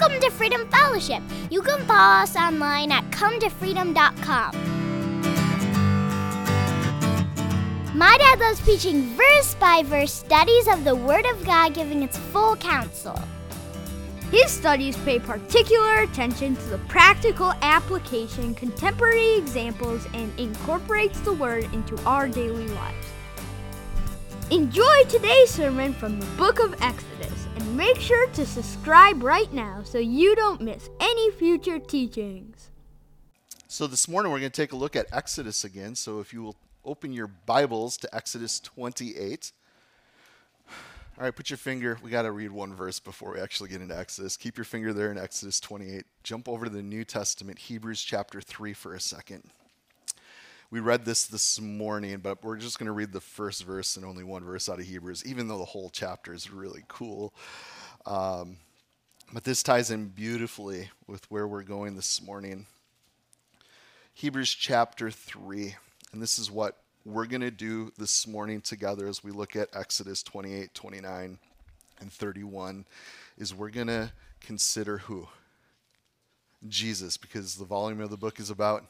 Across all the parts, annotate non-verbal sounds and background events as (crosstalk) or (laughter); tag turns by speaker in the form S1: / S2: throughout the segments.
S1: Welcome to Freedom Fellowship. You can follow us online at cometofreedom.com. My dad loves preaching verse by verse studies of the Word of God, giving its full counsel.
S2: His studies pay particular attention to the practical application, contemporary examples, and incorporates the Word into our daily lives. Enjoy today's sermon from the book of Exodus make sure to subscribe right now so you don't miss any future teachings.
S3: So, this morning we're going to take a look at Exodus again. So, if you will open your Bibles to Exodus 28. All right, put your finger. We got to read one verse before we actually get into Exodus. Keep your finger there in Exodus 28. Jump over to the New Testament, Hebrews chapter 3 for a second. We read this this morning, but we're just going to read the first verse and only one verse out of Hebrews, even though the whole chapter is really cool. Um, but this ties in beautifully with where we're going this morning. Hebrews chapter 3. And this is what we're going to do this morning together as we look at Exodus 28, 29, and 31 is we're going to consider who? Jesus, because the volume of the book is about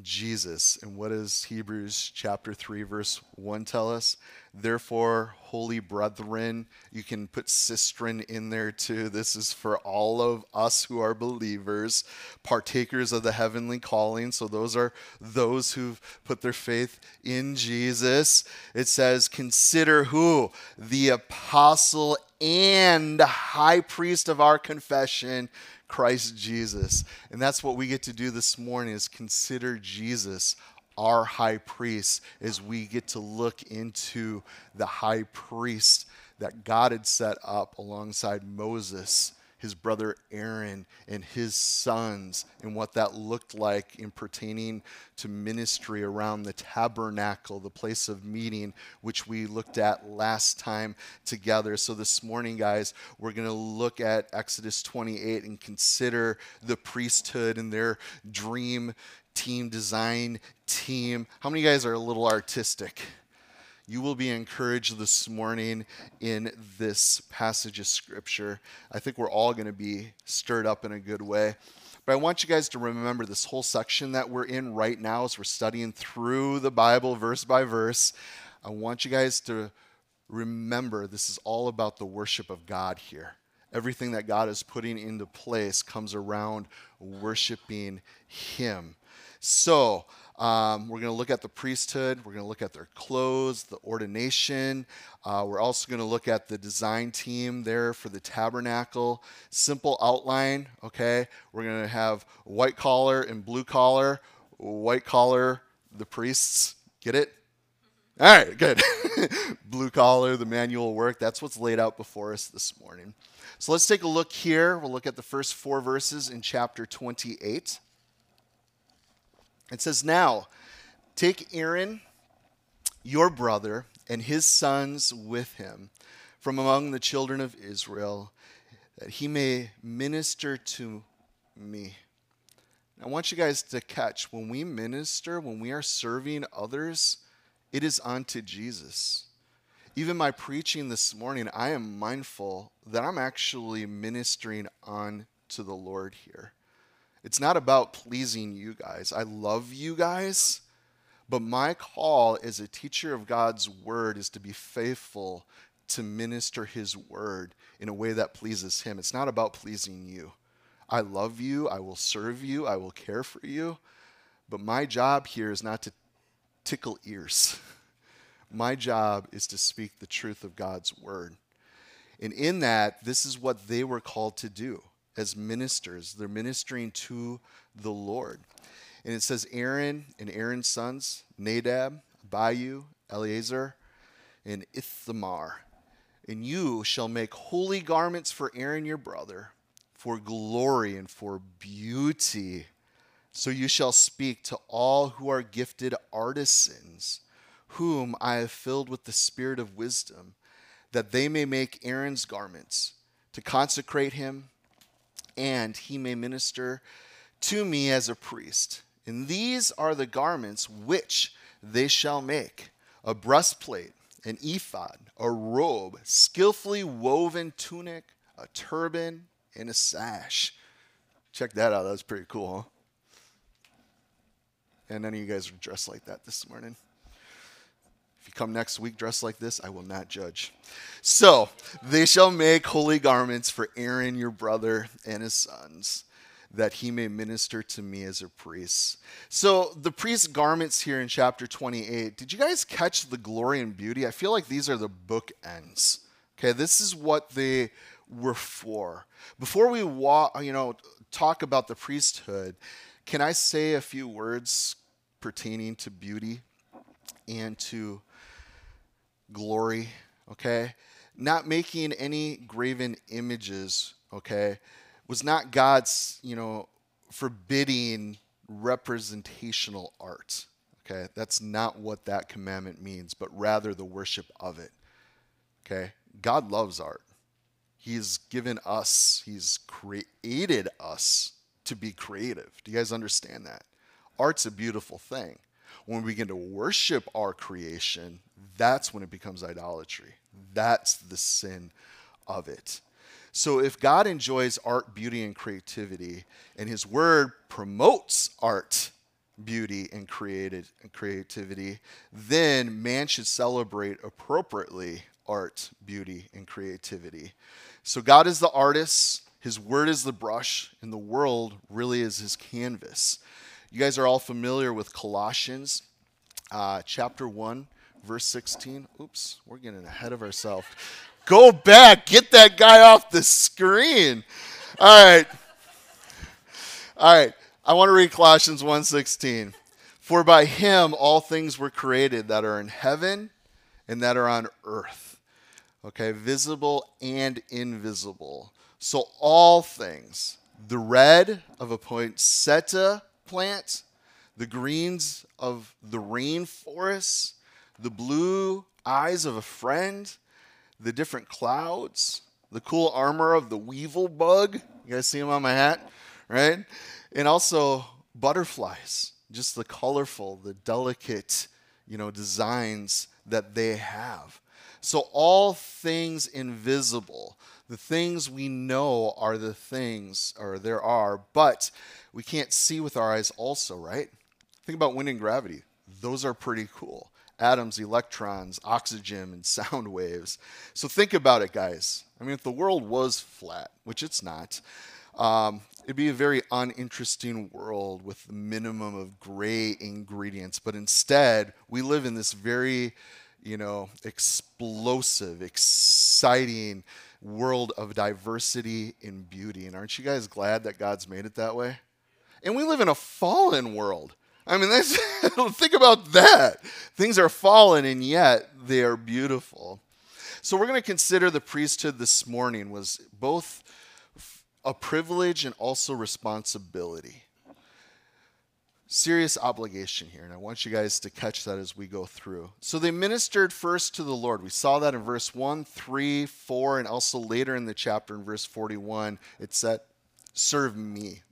S3: Jesus. And what does Hebrews chapter 3, verse 1 tell us? Therefore, holy brethren, you can put sistren in there too. This is for all of us who are believers, partakers of the heavenly calling. So, those are those who've put their faith in Jesus. It says, Consider who? The apostle and high priest of our confession Christ Jesus. And that's what we get to do this morning is consider Jesus our high priest as we get to look into the high priest that God had set up alongside Moses his brother Aaron and his sons and what that looked like in pertaining to ministry around the tabernacle, the place of meeting, which we looked at last time together. So this morning, guys, we're going to look at Exodus 28 and consider the priesthood and their dream team design team. How many guys are a little artistic? You will be encouraged this morning in this passage of Scripture. I think we're all going to be stirred up in a good way. But I want you guys to remember this whole section that we're in right now as we're studying through the Bible verse by verse. I want you guys to remember this is all about the worship of God here. Everything that God is putting into place comes around worshiping Him. So, um, we're going to look at the priesthood. We're going to look at their clothes, the ordination. Uh, we're also going to look at the design team there for the tabernacle. Simple outline, okay? We're going to have white collar and blue collar. White collar, the priests. Get it? All right, good. (laughs) blue collar, the manual work. That's what's laid out before us this morning. So let's take a look here. We'll look at the first four verses in chapter 28. It says, Now take Aaron, your brother, and his sons with him from among the children of Israel, that he may minister to me. I want you guys to catch when we minister, when we are serving others, it is unto Jesus. Even my preaching this morning, I am mindful that I'm actually ministering on to the Lord here. It's not about pleasing you guys. I love you guys, but my call as a teacher of God's word is to be faithful to minister his word in a way that pleases him. It's not about pleasing you. I love you, I will serve you, I will care for you, but my job here is not to tickle ears. (laughs) My job is to speak the truth of God's word. And in that, this is what they were called to do as ministers. They're ministering to the Lord. And it says Aaron and Aaron's sons, Nadab, Abihu, Eleazar, and Ithamar. And you shall make holy garments for Aaron your brother, for glory and for beauty. So you shall speak to all who are gifted artisans, whom I have filled with the spirit of wisdom, that they may make Aaron's garments, to consecrate him and he may minister to me as a priest. And these are the garments which they shall make a breastplate, an ephod, a robe, skillfully woven tunic, a turban, and a sash. Check that out. That was pretty cool, huh? And none of you guys are dressed like that this morning. You come next week dressed like this, I will not judge. So, they shall make holy garments for Aaron your brother and his sons, that he may minister to me as a priest. So, the priest's garments here in chapter 28, did you guys catch the glory and beauty? I feel like these are the bookends. Okay, this is what they were for. Before we walk, you know, talk about the priesthood, can I say a few words pertaining to beauty and to glory, okay? Not making any graven images, okay, was not God's, you know, forbidding representational art. Okay, that's not what that commandment means, but rather the worship of it. Okay, God loves art. He's given us, He's created us to be creative. Do you guys understand that? Art's a beautiful thing. When we begin to worship our creation, that's when it becomes idolatry. That's the sin of it. So if God enjoys art, beauty, and creativity, and His Word promotes art, beauty, and created and creativity, then man should celebrate appropriately art, beauty, and creativity. So God is the artist, His Word is the brush, and the world really is His canvas. You guys are all familiar with Colossians uh, chapter 1 verse 16. Oops, we're getting ahead of ourselves. Go back, get that guy off the screen. All right. All right. I want to read Colossians 1:16. For by him all things were created that are in heaven and that are on earth. Okay, visible and invisible. So all things, the red of a poinsettia plant, the greens of the rainforest, the blue eyes of a friend, the different clouds, the cool armor of the weevil bug. You guys see him on my hat, right? And also butterflies, just the colorful, the delicate, you know, designs that they have. So all things invisible, the things we know are the things, or there are, but we can't see with our eyes also, right? Think about wind and gravity. Those are pretty cool atoms, electrons, oxygen, and sound (laughs) waves. So think about it, guys. I mean, if the world was flat, which it's not, um, it'd be a very uninteresting world with the minimum of gray ingredients. But instead, we live in this very, you know, explosive, exciting world of diversity and beauty. And aren't you guys glad that God's made it that way? And we live in a fallen world. I mean, (laughs) think about that. Things are fallen, and yet they are beautiful. So we're going to consider the priesthood this morning was both a privilege and also responsibility. Serious obligation here, and I want you guys to catch that as we go through. So they ministered first to the Lord. We saw that in verse 1, 3, 4, and also later in the chapter in verse 41. It said, Serve me.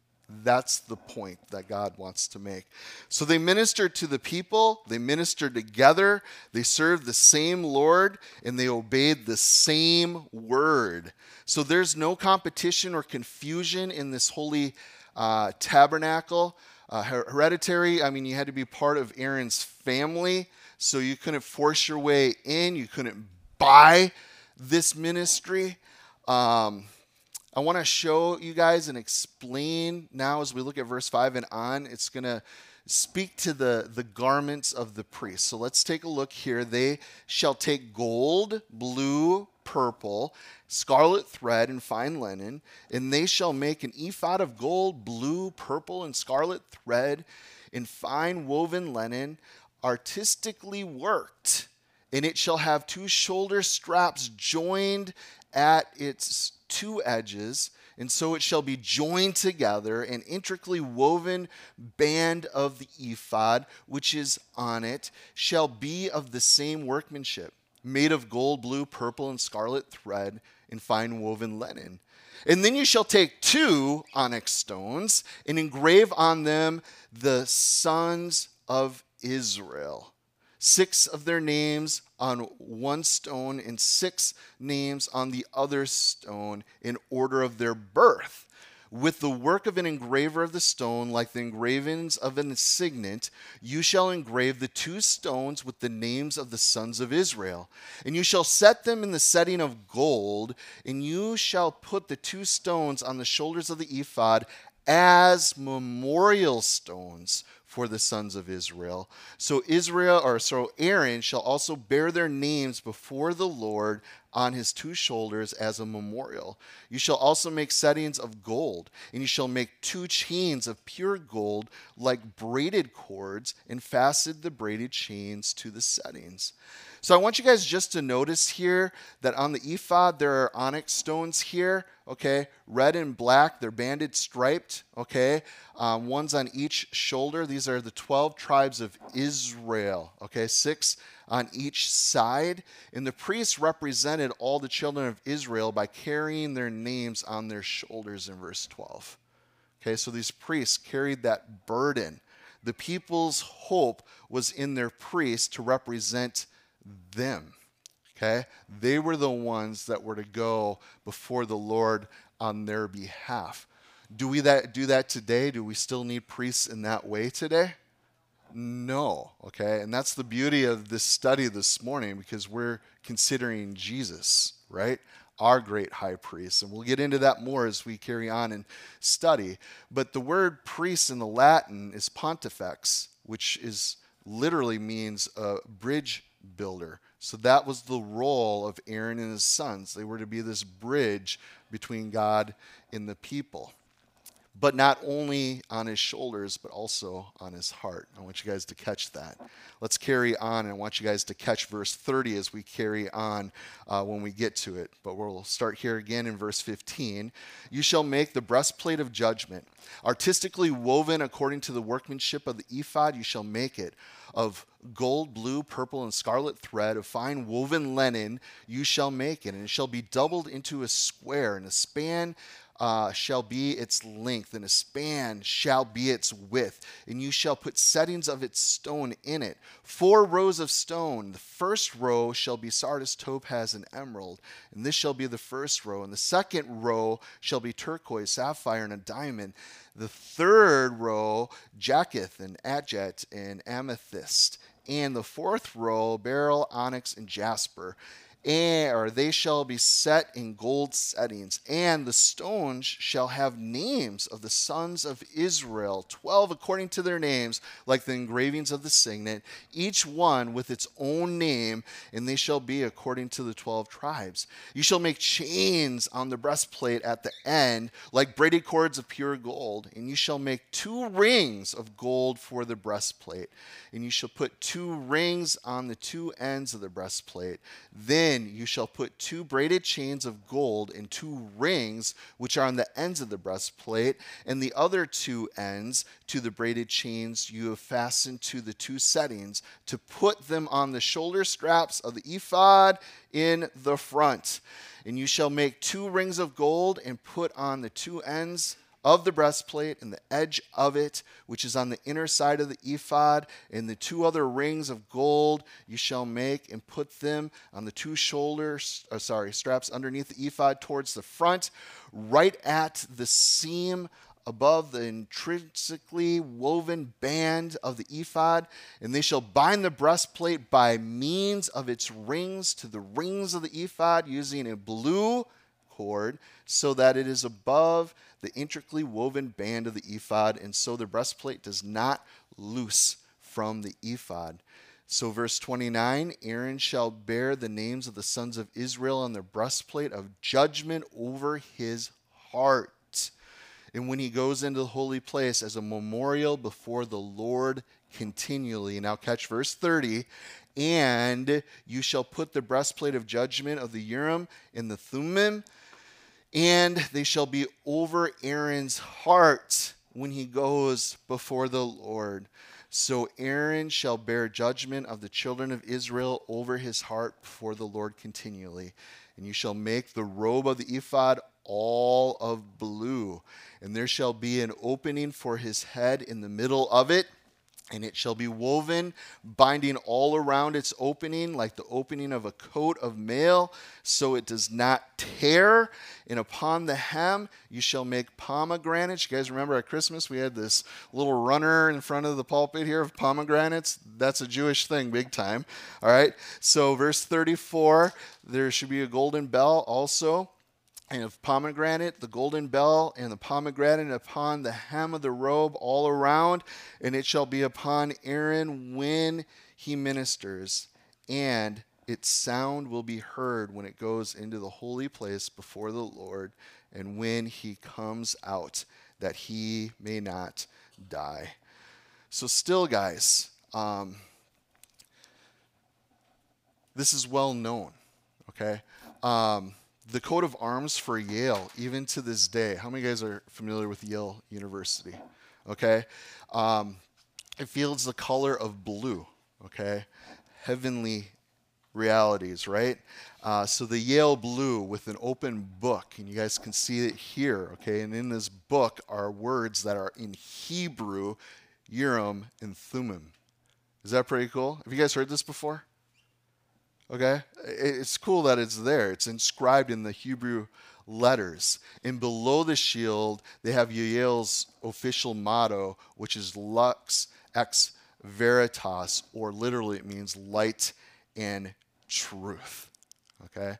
S3: That's the point that God wants to make. So they ministered to the people, they ministered together, they served the same Lord, and they obeyed the same word. So there's no competition or confusion in this holy uh, tabernacle. Uh, hereditary, I mean, you had to be part of Aaron's family, so you couldn't force your way in, you couldn't buy this ministry. Um, I want to show you guys and explain now as we look at verse 5 and on. It's going to speak to the, the garments of the priest. So let's take a look here. They shall take gold, blue, purple, scarlet thread, and fine linen, and they shall make an ephod of gold, blue, purple, and scarlet thread in fine woven linen, artistically worked. And it shall have two shoulder straps joined at its two edges, and so it shall be joined together, an intricately woven band of the ephod, which is on it, shall be of the same workmanship, made of gold, blue, purple, and scarlet thread, and fine woven linen. And then you shall take two onyx stones and engrave on them the sons of Israel. Six of their names on one stone and six names on the other stone in order of their birth with the work of an engraver of the stone, like the engravings of an signet, you shall engrave the two stones with the names of the sons of Israel. And you shall set them in the setting of gold, and you shall put the two stones on the shoulders of the ephod as memorial stones for the sons of Israel. So Israel or so Aaron shall also bear their names before the Lord on his two shoulders as a memorial. You shall also make settings of gold, and you shall make two chains of pure gold like braided cords, and fasten the braided chains to the settings. So I want you guys just to notice here that on the ephod there are onyx stones here, okay, red and black. They're banded striped, okay, um, ones on each shoulder. These are the 12 tribes of Israel, okay, six on each side. And the priests represented all the children of Israel by carrying their names on their shoulders in verse 12. Okay, so these priests carried that burden. The people's hope was in their priests to represent them. Okay? They were the ones that were to go before the Lord on their behalf. Do we that do that today? Do we still need priests in that way today? No, okay? And that's the beauty of this study this morning because we're considering Jesus, right? Our great high priest. And we'll get into that more as we carry on and study. But the word priest in the Latin is pontifex, which is literally means a bridge builder. So that was the role of Aaron and his sons. They were to be this bridge between God and the people. But not only on his shoulders, but also on his heart. I want you guys to catch that. Let's carry on, and I want you guys to catch verse 30 as we carry on uh, when we get to it. But we'll start here again in verse 15. You shall make the breastplate of judgment, artistically woven according to the workmanship of the ephod, you shall make it of gold, blue, purple, and scarlet thread of fine woven linen, you shall make it, and it shall be doubled into a square, and a span uh, shall be its length, and a span shall be its width. And you shall put settings of its stone in it. Four rows of stone. The first row shall be sardis, topaz, and emerald. And this shall be the first row. And the second row shall be turquoise, sapphire, and a diamond. The third row, jacinth, and agate, and amethyst. And the fourth row, beryl, onyx, and jasper and, or they shall be set in gold settings, and the stones shall have names of the sons of Israel, twelve according to their names, like the engravings of the signet, each one with its own name, and they shall be according to the twelve tribes. You shall make chains on the breastplate at the end, like braided cords of pure gold, and you shall make two rings of gold for the breastplate, and you shall put two rings on the two ends of the breastplate. Then then you shall put two braided chains of gold and two rings, which are on the ends of the breastplate, and the other two ends to the braided chains you have fastened to the two settings, to put them on the shoulder straps of the ephod in the front. And you shall make two rings of gold and put on the two ends of the breastplate and the edge of it, which is on the inner side of the ephod, and the two other rings of gold you shall make and put them on the two shoulders, uh, sorry, straps underneath the ephod towards the front, right at the seam above the intrinsically woven band of the ephod, and they shall bind the breastplate by means of its rings to the rings of the ephod using a blue cord so that it is above the intricately woven band of the ephod, and so the breastplate does not loose from the ephod. So, verse 29 Aaron shall bear the names of the sons of Israel on the breastplate of judgment over his heart. And when he goes into the holy place as a memorial before the Lord continually. Now, catch verse 30 and you shall put the breastplate of judgment of the Urim in the Thummim and they shall be over Aaron's heart when he goes before the Lord. So Aaron shall bear judgment of the children of Israel over his heart before the Lord continually. And you shall make the robe of the ephod all of blue. And there shall be an opening for his head in the middle of it and it shall be woven, binding all around its opening, like the opening of a coat of mail, so it does not tear. And upon the hem you shall make pomegranates. You guys remember at Christmas we had this little runner in front of the pulpit here of pomegranates? That's a Jewish thing, big time. All right. So, verse 34 there should be a golden bell also and of pomegranate, the golden bell, and the pomegranate upon the hem of the robe all around, and it shall be upon Aaron when he ministers, and its sound will be heard when it goes into the holy place before the Lord, and when he comes out, that he may not die. So, still, guys, um, this is well known, okay? Um, the coat of arms for Yale, even to this day. How many guys are familiar with Yale University? Okay. Um, it feels the color of blue. Okay. Heavenly realities, right? Uh, so the Yale blue with an open book, and you guys can see it here, okay? And in this book are words that are in Hebrew, Urim and Thummim. Is that pretty cool? Have you guys heard this before? Okay? It's cool that it's there. It's inscribed in the Hebrew letters. And below the shield, they have Yale's official motto, which is Lux et Veritas, or literally it means light and truth. Okay?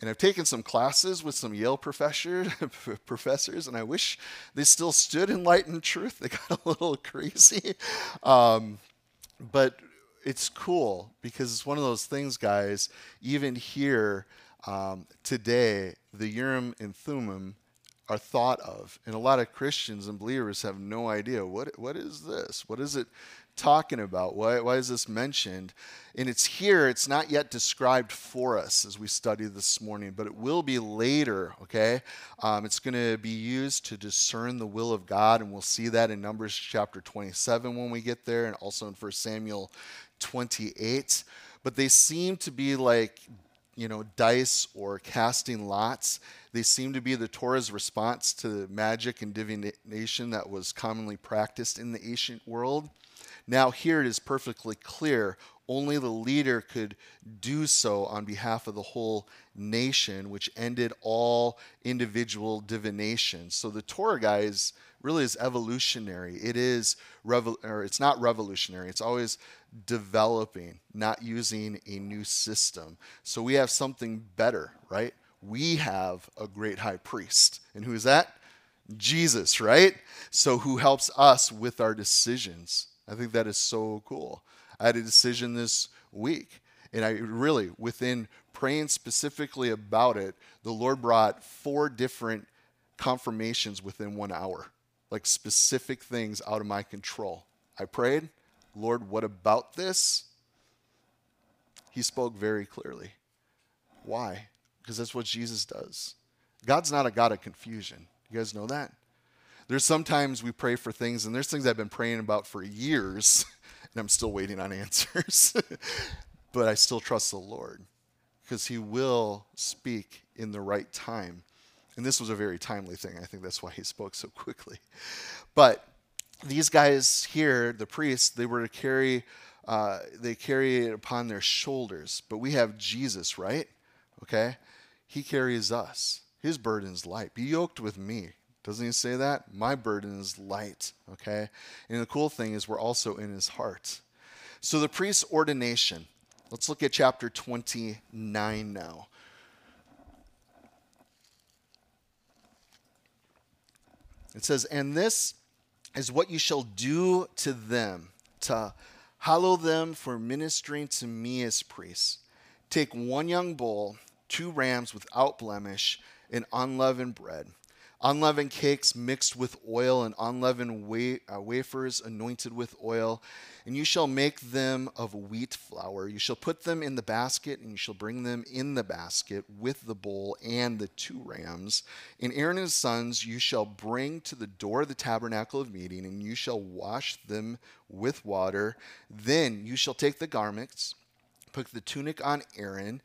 S3: And I've taken some classes with some Yale professor, (laughs) professors, and I wish they still stood in light and truth. They got a little (laughs) crazy. Um, but it's cool because it's one of those things, guys. Even here um, today, the Urim and Thummim are thought of, and a lot of Christians and believers have no idea what what is this? What is it talking about? Why, why is this mentioned? And it's here, it's not yet described for us as we study this morning, but it will be later, okay? Um, it's going to be used to discern the will of God, and we'll see that in Numbers chapter 27 when we get there, and also in 1 Samuel 28. But they seem to be like, you know, dice or casting lots. They seem to be the Torah's response to the magic and divination that was commonly practiced in the ancient world. Now, here it is perfectly clear only the leader could do so on behalf of the whole nation, which ended all individual divination. So the Torah, guys, really is evolutionary. It is revol- or it's not revolutionary. It's always developing, not using a new system. So we have something better, right? We have a great high priest. And who is that? Jesus, right? So who helps us with our decisions? I think that is so cool. I had a decision this week, and I really, within praying specifically about it, the Lord brought four different confirmations within one hour, like specific things out of my control. I prayed, Lord, what about this? He spoke very clearly. Why? Because that's what Jesus does. God's not a God of confusion. You guys know that? There's sometimes we pray for things, and there's things I've been praying about for years, (laughs) and I'm still waiting on (laughs) answers. but I still trust the Lord because He will speak in the right time. And this was a very timely thing. I think that's why He spoke so quickly. But these guys here, the priests, they were to carry, uh, they carry it upon their shoulders. But we have Jesus, right? Okay? He carries us. His burden is light. Be yoked with me. Doesn't he say that? My burden is light. Okay? And the cool thing is we're also in his heart. So the priest's ordination. Let's look at chapter 29 now. It says, And this is what you shall do to them, to hallow them for ministering to me as priests. Take one young bull, two rams without blemish, and unleavened bread unleavened cakes mixed with oil, and unleavened wa- uh, wafers anointed with oil. And you shall make them of wheat flour. You shall put them in the basket, and you shall bring them in the basket with the bull and the two rams. And Aaron and his sons you shall bring to the door of the tabernacle of meeting, and you shall wash them with water. Then you shall take the garments, put the tunic on Aaron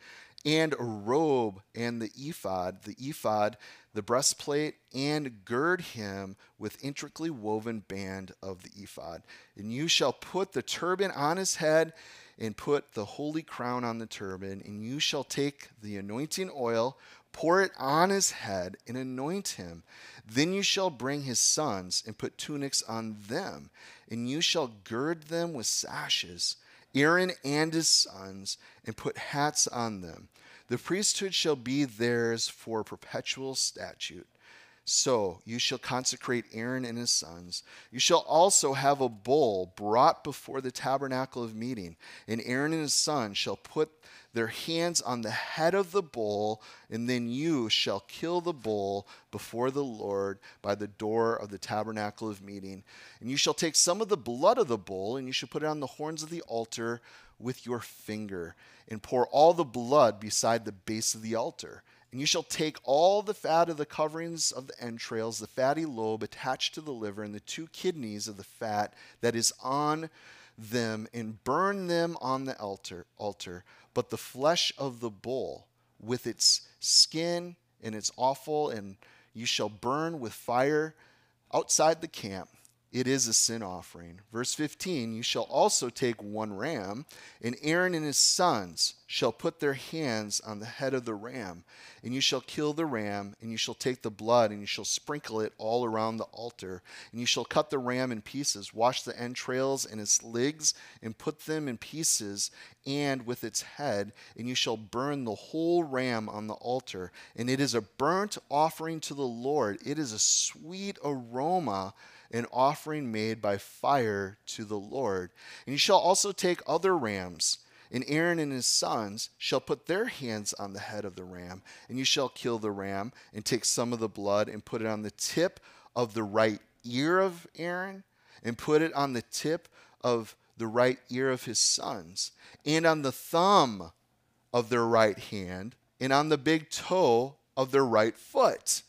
S3: and a robe and the ephod, the ephod, the breastplate, and gird him with intricately woven band of the ephod. And you shall put the turban on his head and put the holy crown on the turban, and you shall take the anointing oil, pour it on his head, and anoint him. Then you shall bring his sons and put tunics on them, and you shall gird them with sashes, Aaron and his sons, and put hats on them. The priesthood shall be theirs for perpetual statute. So you shall consecrate Aaron and his sons. You shall also have a bull brought before the tabernacle of meeting, and Aaron and his sons shall put their hands on the head of the bull, and then you shall kill the bull before the Lord by the door of the tabernacle of meeting. And you shall take some of the blood of the bull, and you shall put it on the horns of the altar with your finger, and pour all the blood beside the base of the altar. And you shall take all the fat of the coverings of the entrails, the fatty lobe attached to the liver, and the two kidneys of the fat that is on them, and burn them on the altar. altar. But the flesh of the bull, with its skin and its offal, and you shall burn with fire outside the camp it is a sin offering. Verse 15 You shall also take one ram, and Aaron and his sons shall put their hands on the head of the ram, and you shall kill the ram, and you shall take the blood, and you shall sprinkle it all around the altar, and you shall cut the ram in pieces, wash the entrails and its legs, and put them in pieces, and with its head, and you shall burn the whole ram on the altar. And it is a burnt offering to the Lord, it is a sweet aroma an offering made by fire to the Lord. And you shall also take other rams, and Aaron and his sons shall put their hands on the head of the ram, and you shall kill the ram, and take some of the blood, and put it on the tip of the right ear of Aaron, and put it on the tip of the right ear of his sons, and on the thumb of their right hand, and on the big toe of their right foot,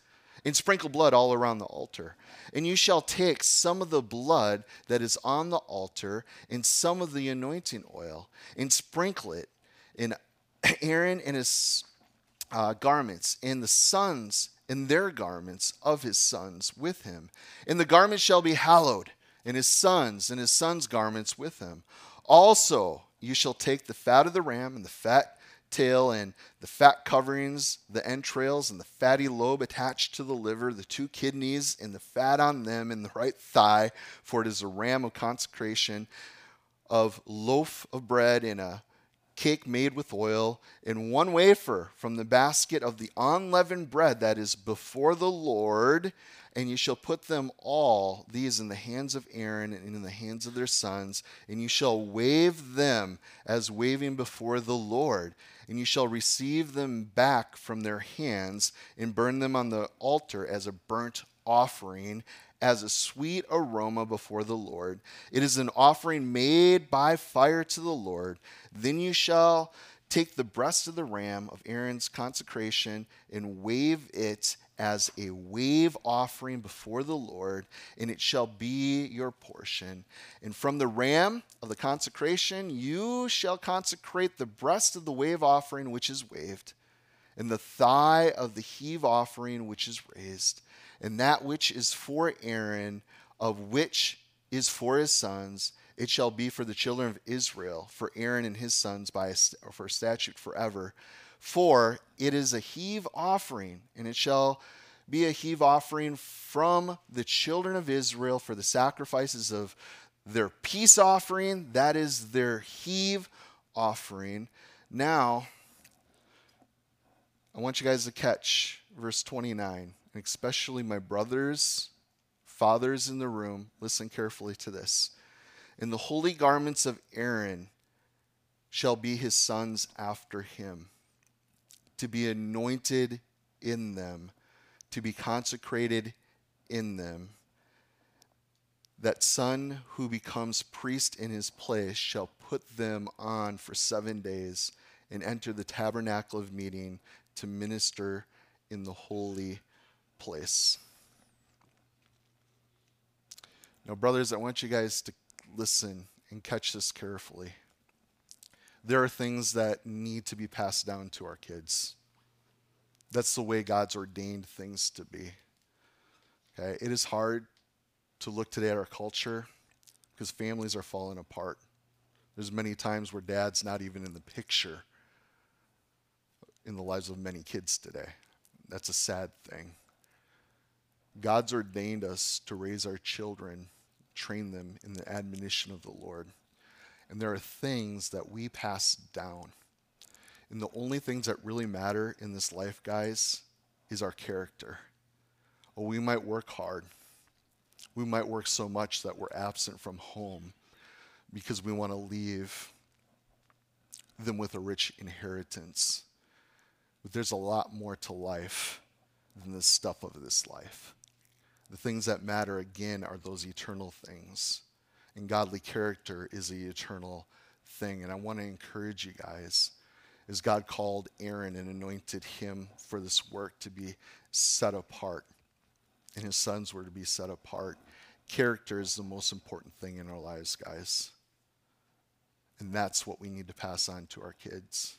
S3: and sprinkle blood all around the altar. And you shall take some of the blood that is on the altar and some of the anointing oil and sprinkle it in (clears throat) Aaron and his uh, garments and the sons in their garments of his sons with him. And the garment shall be hallowed, and his sons and his sons' garments with him. Also, you shall take the fat of the ram and the fat tail and the fat coverings, the entrails, and the fatty lobe attached to the liver, the two kidneys, and the fat on them, and the right thigh, for it is a ram of consecration of loaf of bread and a cake made with oil, and one wafer from the basket of the unleavened bread that is before the Lord. And you shall put them all, these, in the hands of Aaron and in the hands of their sons, and you shall wave them as waving before the Lord and you shall receive them back from their hands and burn them on the altar as a burnt offering, as a sweet aroma before the Lord. It is an offering made by fire to the Lord. Then you shall take the breast of the ram of Aaron's consecration and wave it as a wave offering before the Lord, and it shall be your portion. And from the ram of the consecration, you shall consecrate the breast of the wave offering which is waved, and the thigh of the heave offering which is raised, and that which is for Aaron, of which is for his sons. It shall be for the children of Israel, for Aaron and his sons, by a, for a statute forever. For it is a heave offering, and it shall be a heave offering from the children of Israel for the sacrifices of their peace offering. That is their heave offering. Now, I want you guys to catch verse 29, and especially my brothers, fathers in the room. Listen carefully to this. In the holy garments of Aaron shall be his sons after him to be anointed in them, to be consecrated in them. That son who becomes priest in his place shall put them on for seven days and enter the tabernacle of meeting to minister in the holy place. Now, brothers, I want you guys to listen and catch this carefully. There are things that need to be passed down to our kids. That's the way God's ordained things to be. Okay? It is hard to look today at our culture because families are falling apart. There's many times where dad's not even in the picture in the lives of many kids today. That's a sad thing. God's ordained us to raise our children, train them in the admonition of the Lord. And there are things that we pass down. And the only things that really matter in this life, guys, is our character. Well, we might work hard. We might work so much that we're absent from home because we want to leave them with a rich inheritance. But there's a lot more to life than the stuff of this life. The things that matter, again, are those eternal things. And godly character is the eternal thing. And I want to encourage you guys as God called Aaron and anointed him for this work to be set apart, and his sons were to be set apart. Character is the most important thing in our lives, guys. And that's what we need to pass on to our kids.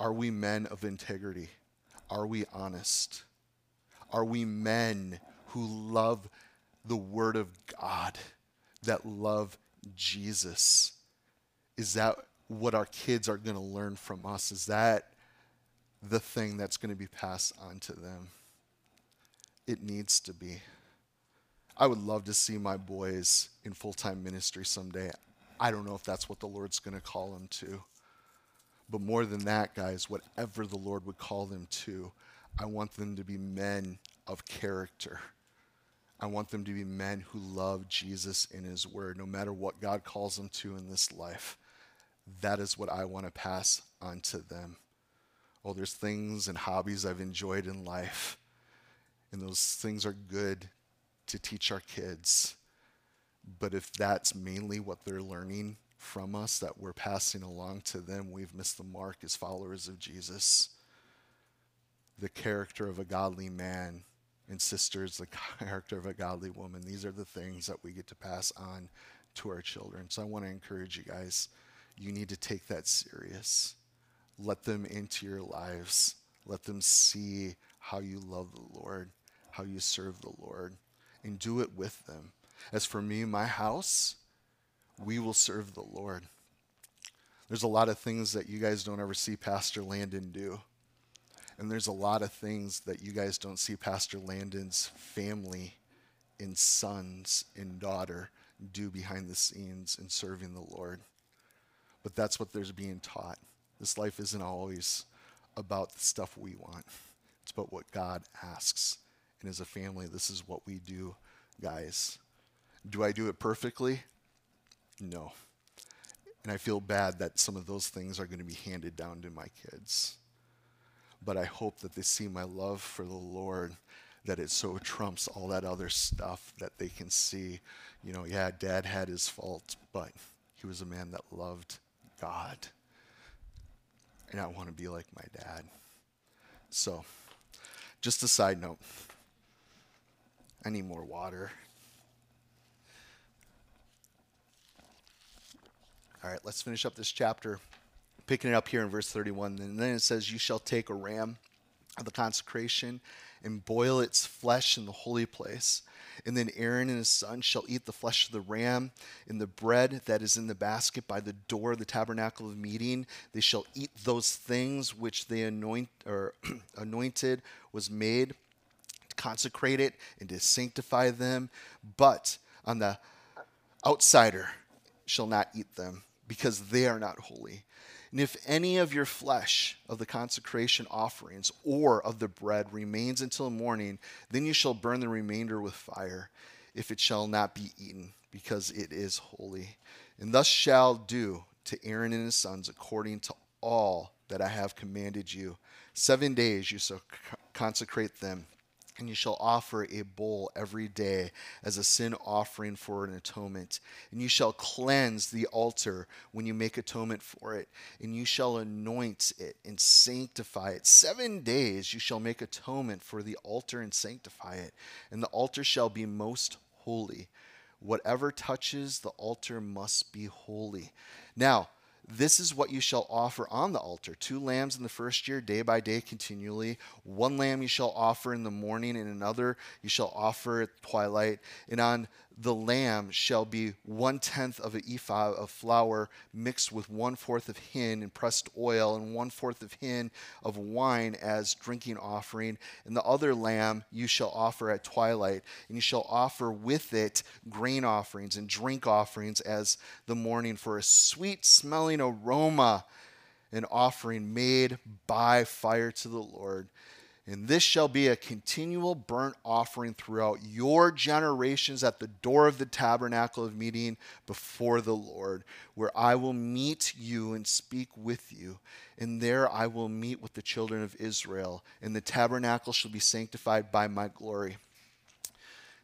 S3: Are we men of integrity? Are we honest? Are we men who love the Word of God, that love Jesus? Is that what our kids are going to learn from us? Is that the thing that's going to be passed on to them? It needs to be. I would love to see my boys in full time ministry someday. I don't know if that's what the Lord's going to call them to. But more than that, guys, whatever the Lord would call them to, I want them to be men of character. I want them to be men who love Jesus in His Word, no matter what God calls them to in this life. That is what I want to pass on to them. Oh, there's things and hobbies I've enjoyed in life, and those things are good to teach our kids. But if that's mainly what they're learning from us that we're passing along to them, we've missed the mark as followers of Jesus. The character of a godly man and sisters, the (laughs) character of a godly woman. These are the things that we get to pass on to our children. So I want to encourage you guys. You need to take that serious. Let them into your lives. Let them see how you love the Lord, how you serve the Lord, and do it with them. As for me, my house, we will serve the Lord. There's a lot of things that you guys don't ever see Pastor Landon do. And there's a lot of things that you guys don't see Pastor Landon's family and sons and daughter do behind the scenes in serving the Lord. But that's what there's being taught. This life isn't always about the stuff we want, it's about what God asks. And as a family, this is what we do, guys. Do I do it perfectly? No. And I feel bad that some of those things are going to be handed down to my kids. But I hope that they see my love for the Lord, that it so trumps all that other stuff that they can see, you know, yeah, dad had his faults, but he was a man that loved God. And I want to be like my dad. So, just a side note I need more water. All right, let's finish up this chapter. Picking it up here in verse 31. And then it says, You shall take a ram of the consecration and boil its flesh in the holy place. And then Aaron and his son shall eat the flesh of the ram and the bread that is in the basket by the door of the tabernacle of meeting. They shall eat those things which they anoint or (clears throat) anointed was made to consecrate it and to sanctify them. But on the outsider shall not eat them because they are not holy. And if any of your flesh of the consecration offerings or of the bread remains until morning, then you shall burn the remainder with fire, if it shall not be eaten, because it is holy. And thus shall do to Aaron and his sons according to all that I have commanded you. Seven days you shall consecrate them and you shall offer a bull every day as a sin offering for an atonement. And you shall cleanse the altar when you make atonement for it. And you shall anoint it and sanctify it. Seven days you shall make atonement for the altar and sanctify it. And the altar shall be most holy. Whatever touches the altar must be holy. Now, this is what you shall offer on the altar two lambs in the first year, day by day, continually. One lamb you shall offer in the morning, and another you shall offer at twilight. And on the lamb shall be one tenth of an ephah of flour mixed with one fourth of hin and pressed oil, and one fourth of hin of wine as drinking offering. And the other lamb you shall offer at twilight, and you shall offer with it grain offerings and drink offerings as the morning for a sweet smelling aroma, an offering made by fire to the Lord. And this shall be a continual burnt offering throughout your generations at the door of the tabernacle of meeting before the Lord, where I will meet you and speak with you. And there I will meet with the children of Israel, and the tabernacle shall be sanctified by my glory.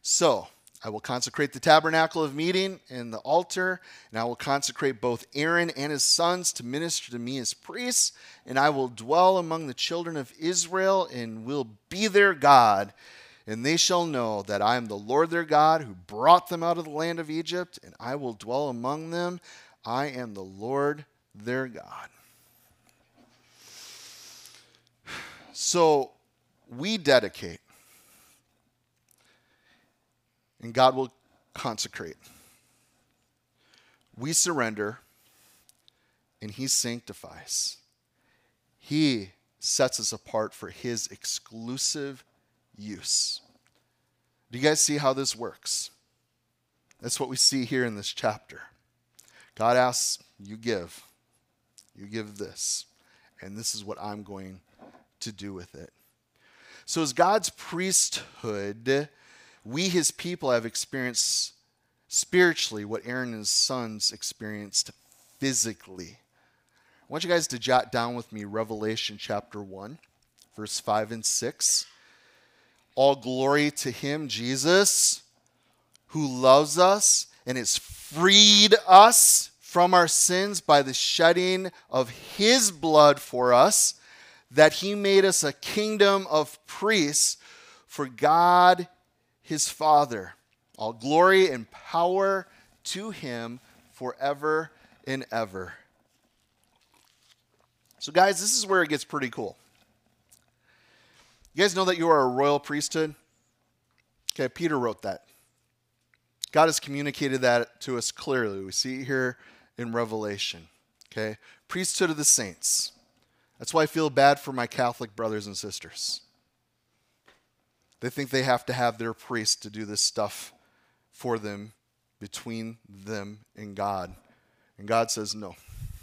S3: So, I will consecrate the tabernacle of meeting and the altar, and I will consecrate both Aaron and his sons to minister to me as priests, and I will dwell among the children of Israel and will be their God. And they shall know that I am the Lord their God who brought them out of the land of Egypt, and I will dwell among them. I am the Lord their God. (sighs) So we dedicate and God will consecrate. We surrender, and He sanctifies. He sets us apart for His exclusive use. Do you guys see how this works? That's what we see here in this chapter. God asks, You give. You give this. And this is what I'm going to do with it. So, as God's priesthood, we, his people, have experienced spiritually what Aaron and his sons experienced physically. I want you guys to jot down with me Revelation chapter 1, verse 5 and 6. All glory to him, Jesus, who loves us and has freed us from our sins by the shedding of his blood for us, that he made us a kingdom of priests for God his Father. All glory and power to him forever and ever. So, guys, this is where it gets pretty cool. You guys know that you are a royal priesthood? Okay, Peter wrote that. God has communicated that to us clearly. We see it here in Revelation. Okay, priesthood of the saints. That's why I feel bad for my Catholic brothers and sisters. They think they have to have their priest to do this stuff for them between them and God. And God says, No,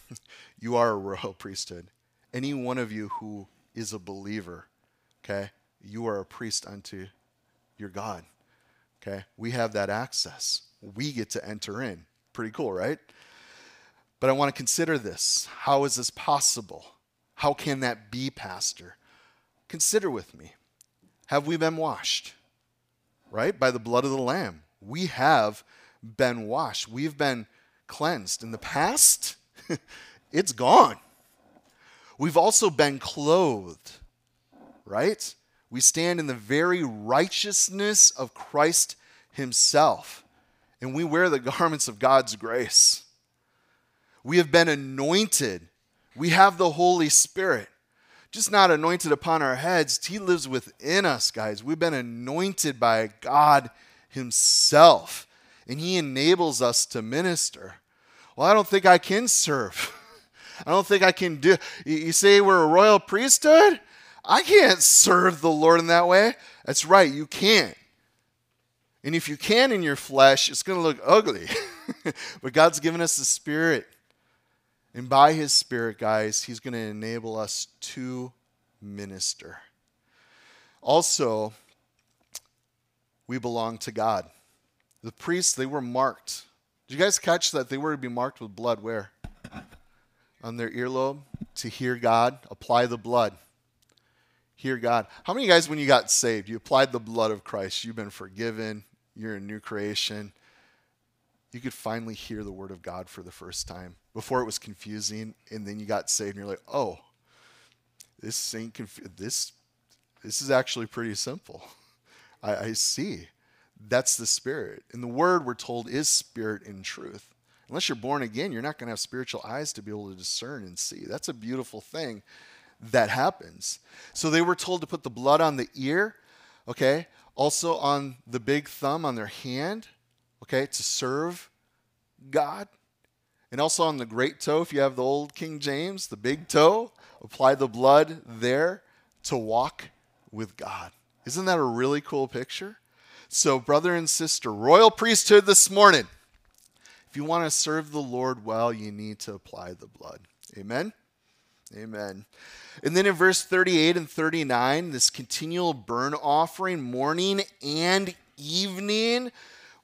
S3: (laughs) you are a royal priesthood. Any one of you who is a believer, okay, you are a priest unto your God. Okay, we have that access. We get to enter in. Pretty cool, right? But I want to consider this. How is this possible? How can that be, Pastor? Consider with me have we been washed? Right? By the blood of the Lamb. We have been washed. We've been cleansed. In the past, (laughs) it's gone. We've also been clothed, right? We stand in the very righteousness of Christ Himself, and we wear the (laughs) garments of God's grace. We have been anointed. We have the Holy Spirit just not anointed upon our heads. He lives within us, guys. We've been anointed by God Himself, and He enables us to minister. Well, I don't think I can serve. (laughs) I don't think I can do. You say we're a royal priesthood? I can't serve the Lord in that way. That's right, you can't. And if you can in your flesh, it's going to look ugly. (laughs) but God's given us the Spirit and by His Spirit, guys, He's going to enable us to minister. Also, we belong to God. The priests, they were marked. Did you guys catch that? They were to be marked with blood where? On their earlobe to hear God, apply the blood. Hear God. How many guys, when you got saved, you applied the blood of Christ? You've been forgiven, you're a new creation you could finally hear the word of God for the first time. Before it was confusing, and then you got saved, and you're like, oh, this ain't conf- this this is actually pretty simple. (laughs) I, I see. That's the spirit. And the word we're told is spirit in truth. Unless you're born again, you're not going to have spiritual eyes to be able to discern and see. That's a beautiful thing that happens. So they were told to put the blood on the ear, okay? Also on the big thumb on their hand, okay, to serve God. And also on the great toe, if you have the old King James, the big toe, apply the blood there to walk with God. Isn't that a really cool picture? So, brother and sister, royal priesthood this morning. If you want to serve the Lord well, you need to apply the blood. Amen? Amen. And then in verse 38 and 39, this continual burn offering, morning and evening,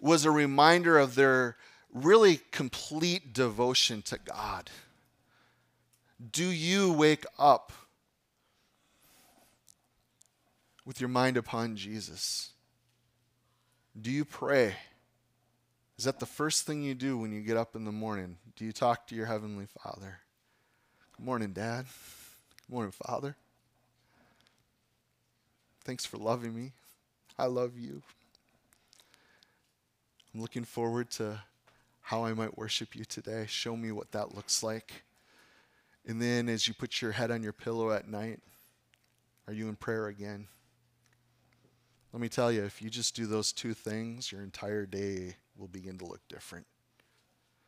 S3: was a reminder of their really complete devotion to God. Do you wake up with your mind upon Jesus? Do you pray? Is that the first thing you do when you get up in the morning? Do you talk to your Heavenly Father? Good morning, Dad. Good morning, Father. Thanks for loving me. I love you. I'm looking forward to how I might worship you today. Show me what that looks like. And then as you put your head on your pillow at night, are you in prayer again? Let me tell you, if you just do those two things, your entire day will begin to look different.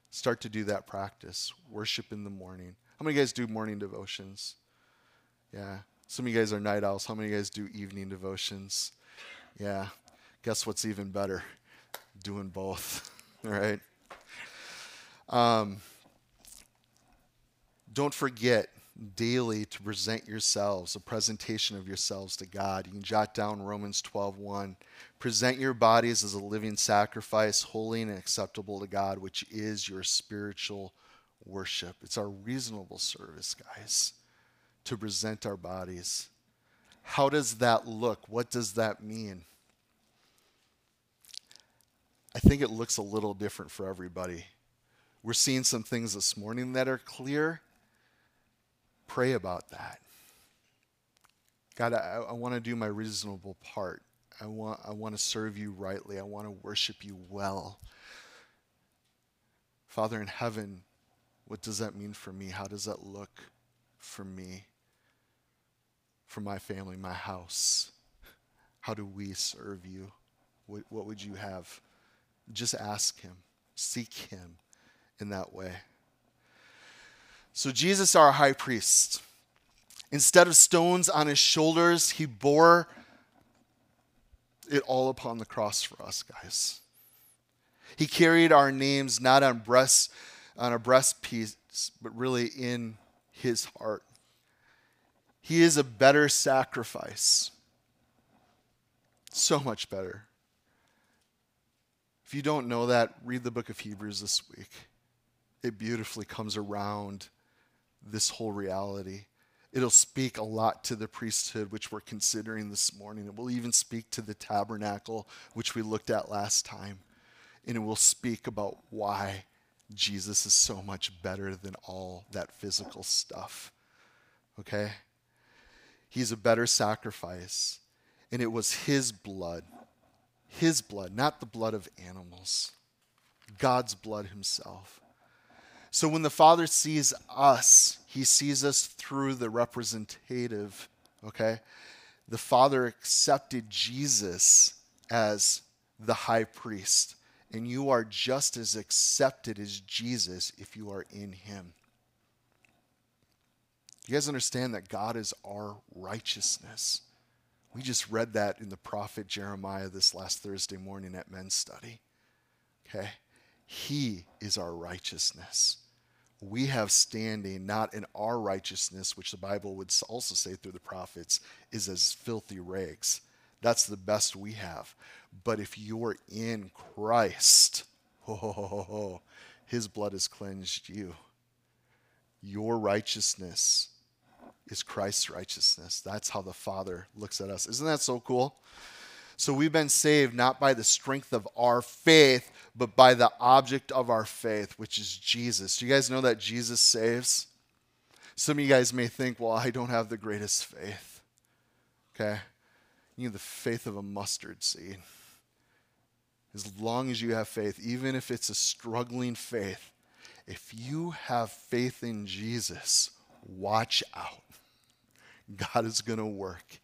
S3: Start to do that practice. Worship in the morning. How many guys do morning devotions? Yeah. Some of you guys are night owls. How many guys do evening devotions? Yeah. Guess what's even better? Doing both. (laughs) right? Um, don't forget daily to present yourselves, a presentation of yourselves to God. You can jot down Romans 12:1. Present your bodies as a living sacrifice, holy and acceptable to God, which is your spiritual worship. It's our reasonable service, guys, to present our bodies. How does that look? What does that mean? I think it looks a little different for everybody. We're seeing some things this morning that are clear. Pray about that. God, I, I want to do my reasonable part. I want, I want to serve you rightly. I want to worship you well. Father in heaven, what does that mean for me? How does that look for me, for my family, my house? How do we serve you? What, what would you have? Just ask Him, seek Him in that way. So, Jesus, our high priest, instead of stones on his shoulders, he bore it all upon the cross for us, guys. He carried our names not on breast on a breastpiece, but really in his heart. He is a better sacrifice. So much better. If you don't know that, read the book of Hebrews this week it beautifully comes around this whole reality. It'll speak a lot to the priesthood, which we're considering this morning. It will even speak to the tabernacle, which we looked at last time. And it will speak about why Jesus is so much better than all that physical stuff. Okay? He's a better sacrifice. And it was his blood, his blood, not the blood of animals, God's blood himself so when the Father sees us, he sees us through the representative, okay? The Father accepted Jesus as the high priest, and you are just as accepted as Jesus if you are in him. You guys understand that God is our righteousness. We just read that in the prophet Jeremiah this last Thursday morning at men's study. Okay? He is our righteousness we have standing not in our righteousness, which the Bible would also say through the prophets is as filthy rags. That's the best we have. But if you're in Christ, (laughs) oh, his blood has cleansed you. Your righteousness is Christ's righteousness. That's how the Father looks at us. Isn't that so cool? So we've been saved not by the strength of our faith, but by the object of our faith, which is Jesus. Do you guys know that Jesus saves? Some of you guys may think, well, I don't have the greatest faith. Okay? You need the faith of a mustard seed. As long as you have faith, even if it's a struggling faith, if you have faith in Jesus, watch out. God is going to work.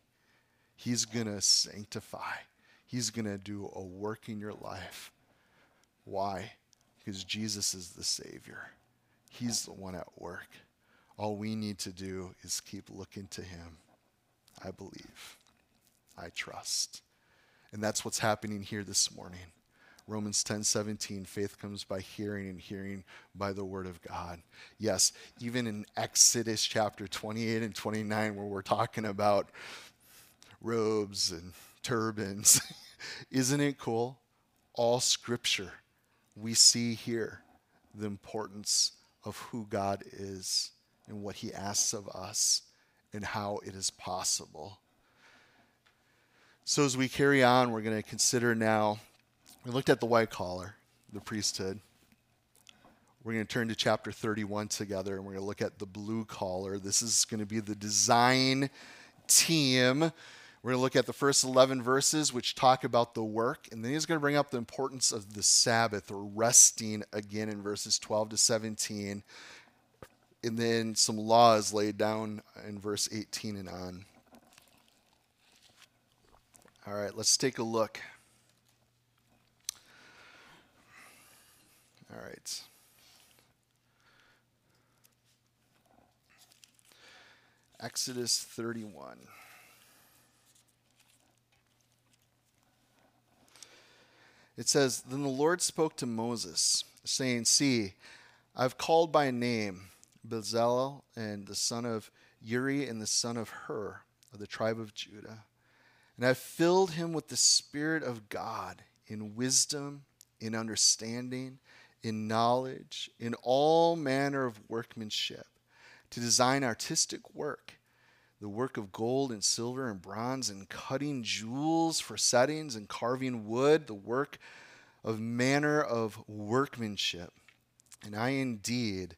S3: He's going to sanctify. He's going to do a work in your life. Why? Because Jesus is the Savior. He's the one at work. All we need to do is keep looking to Him. I believe. I trust. And that's what's happening here this morning. Romans 10 17, faith comes by hearing, and hearing by the word of God. Yes, even in Exodus chapter 28 and 29, where we're talking about robes and turbans, (laughs) isn't it cool? All scripture, we see here the importance of who God is and what he asks of us and how it is possible. So, as we carry on, we're going to consider now we looked at the white collar, the priesthood. We're going to turn to chapter 31 together and we're going to look at the blue collar. This is going to be the design team. We're going to look at the first 11 verses, which talk about the work. And then he's going to bring up the importance of the Sabbath or resting again in verses 12 to 17. And then some laws laid down in verse 18 and on. All right, let's take a look. All right. Exodus 31. It says, Then the Lord spoke to Moses, saying, See, I've called by name Bezalel and the son of Uri and the son of Hur of the tribe of Judah. And I've filled him with the Spirit of God in wisdom, in understanding, in knowledge, in all manner of workmanship, to design artistic work, the work of gold and silver and bronze, and cutting jewels for settings, and carving wood, the work of manner of workmanship. And I indeed,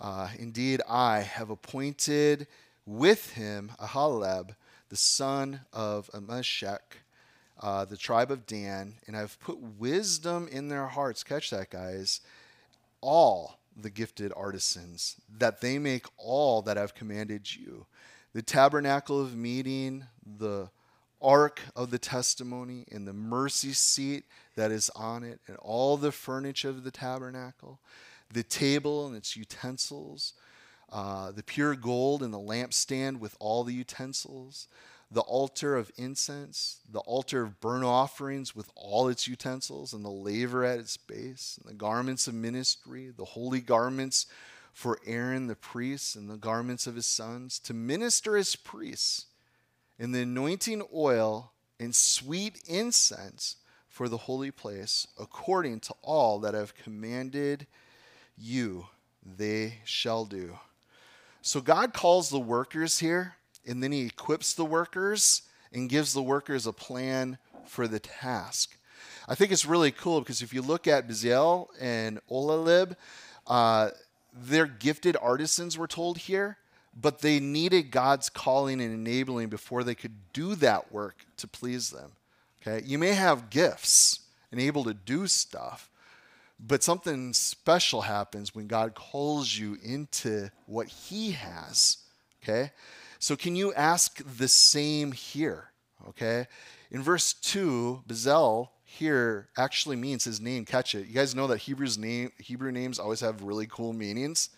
S3: uh, indeed, I have appointed with him Aholiab, the son of Ahisamach, uh, the tribe of Dan, and I've put wisdom in their hearts. Catch that, guys. All the gifted artisans, that they make all that I've commanded you the tabernacle of meeting, the ark of the testimony, and the mercy seat that is on it, and all the furniture of the tabernacle, the table and its utensils, uh, the pure gold and the lampstand with all the utensils the altar of incense, the altar of burnt offerings with all its utensils, and the laver at its base, and the garments of ministry, the holy garments for Aaron the priest, and the garments of his sons, to minister as priests, and the anointing oil and sweet incense for the holy place, according to all that I've commanded you, they shall do. So God calls the workers here and then he equips the workers and gives the workers a plan for the task. I think it's really cool because if you look at Bezalel and Aholiab, uh, they're gifted artisans, we're told here, but they needed God's calling and enabling before they could do that work to please them. Okay, you may have gifts and able to do stuff, but something special happens when God calls you into what He has. Okay, so, can you ask the same here? Okay. In verse 2, Bezalel here actually means his name. Catch it. You guys know that Hebrew's name, Hebrew names always have really cool meanings.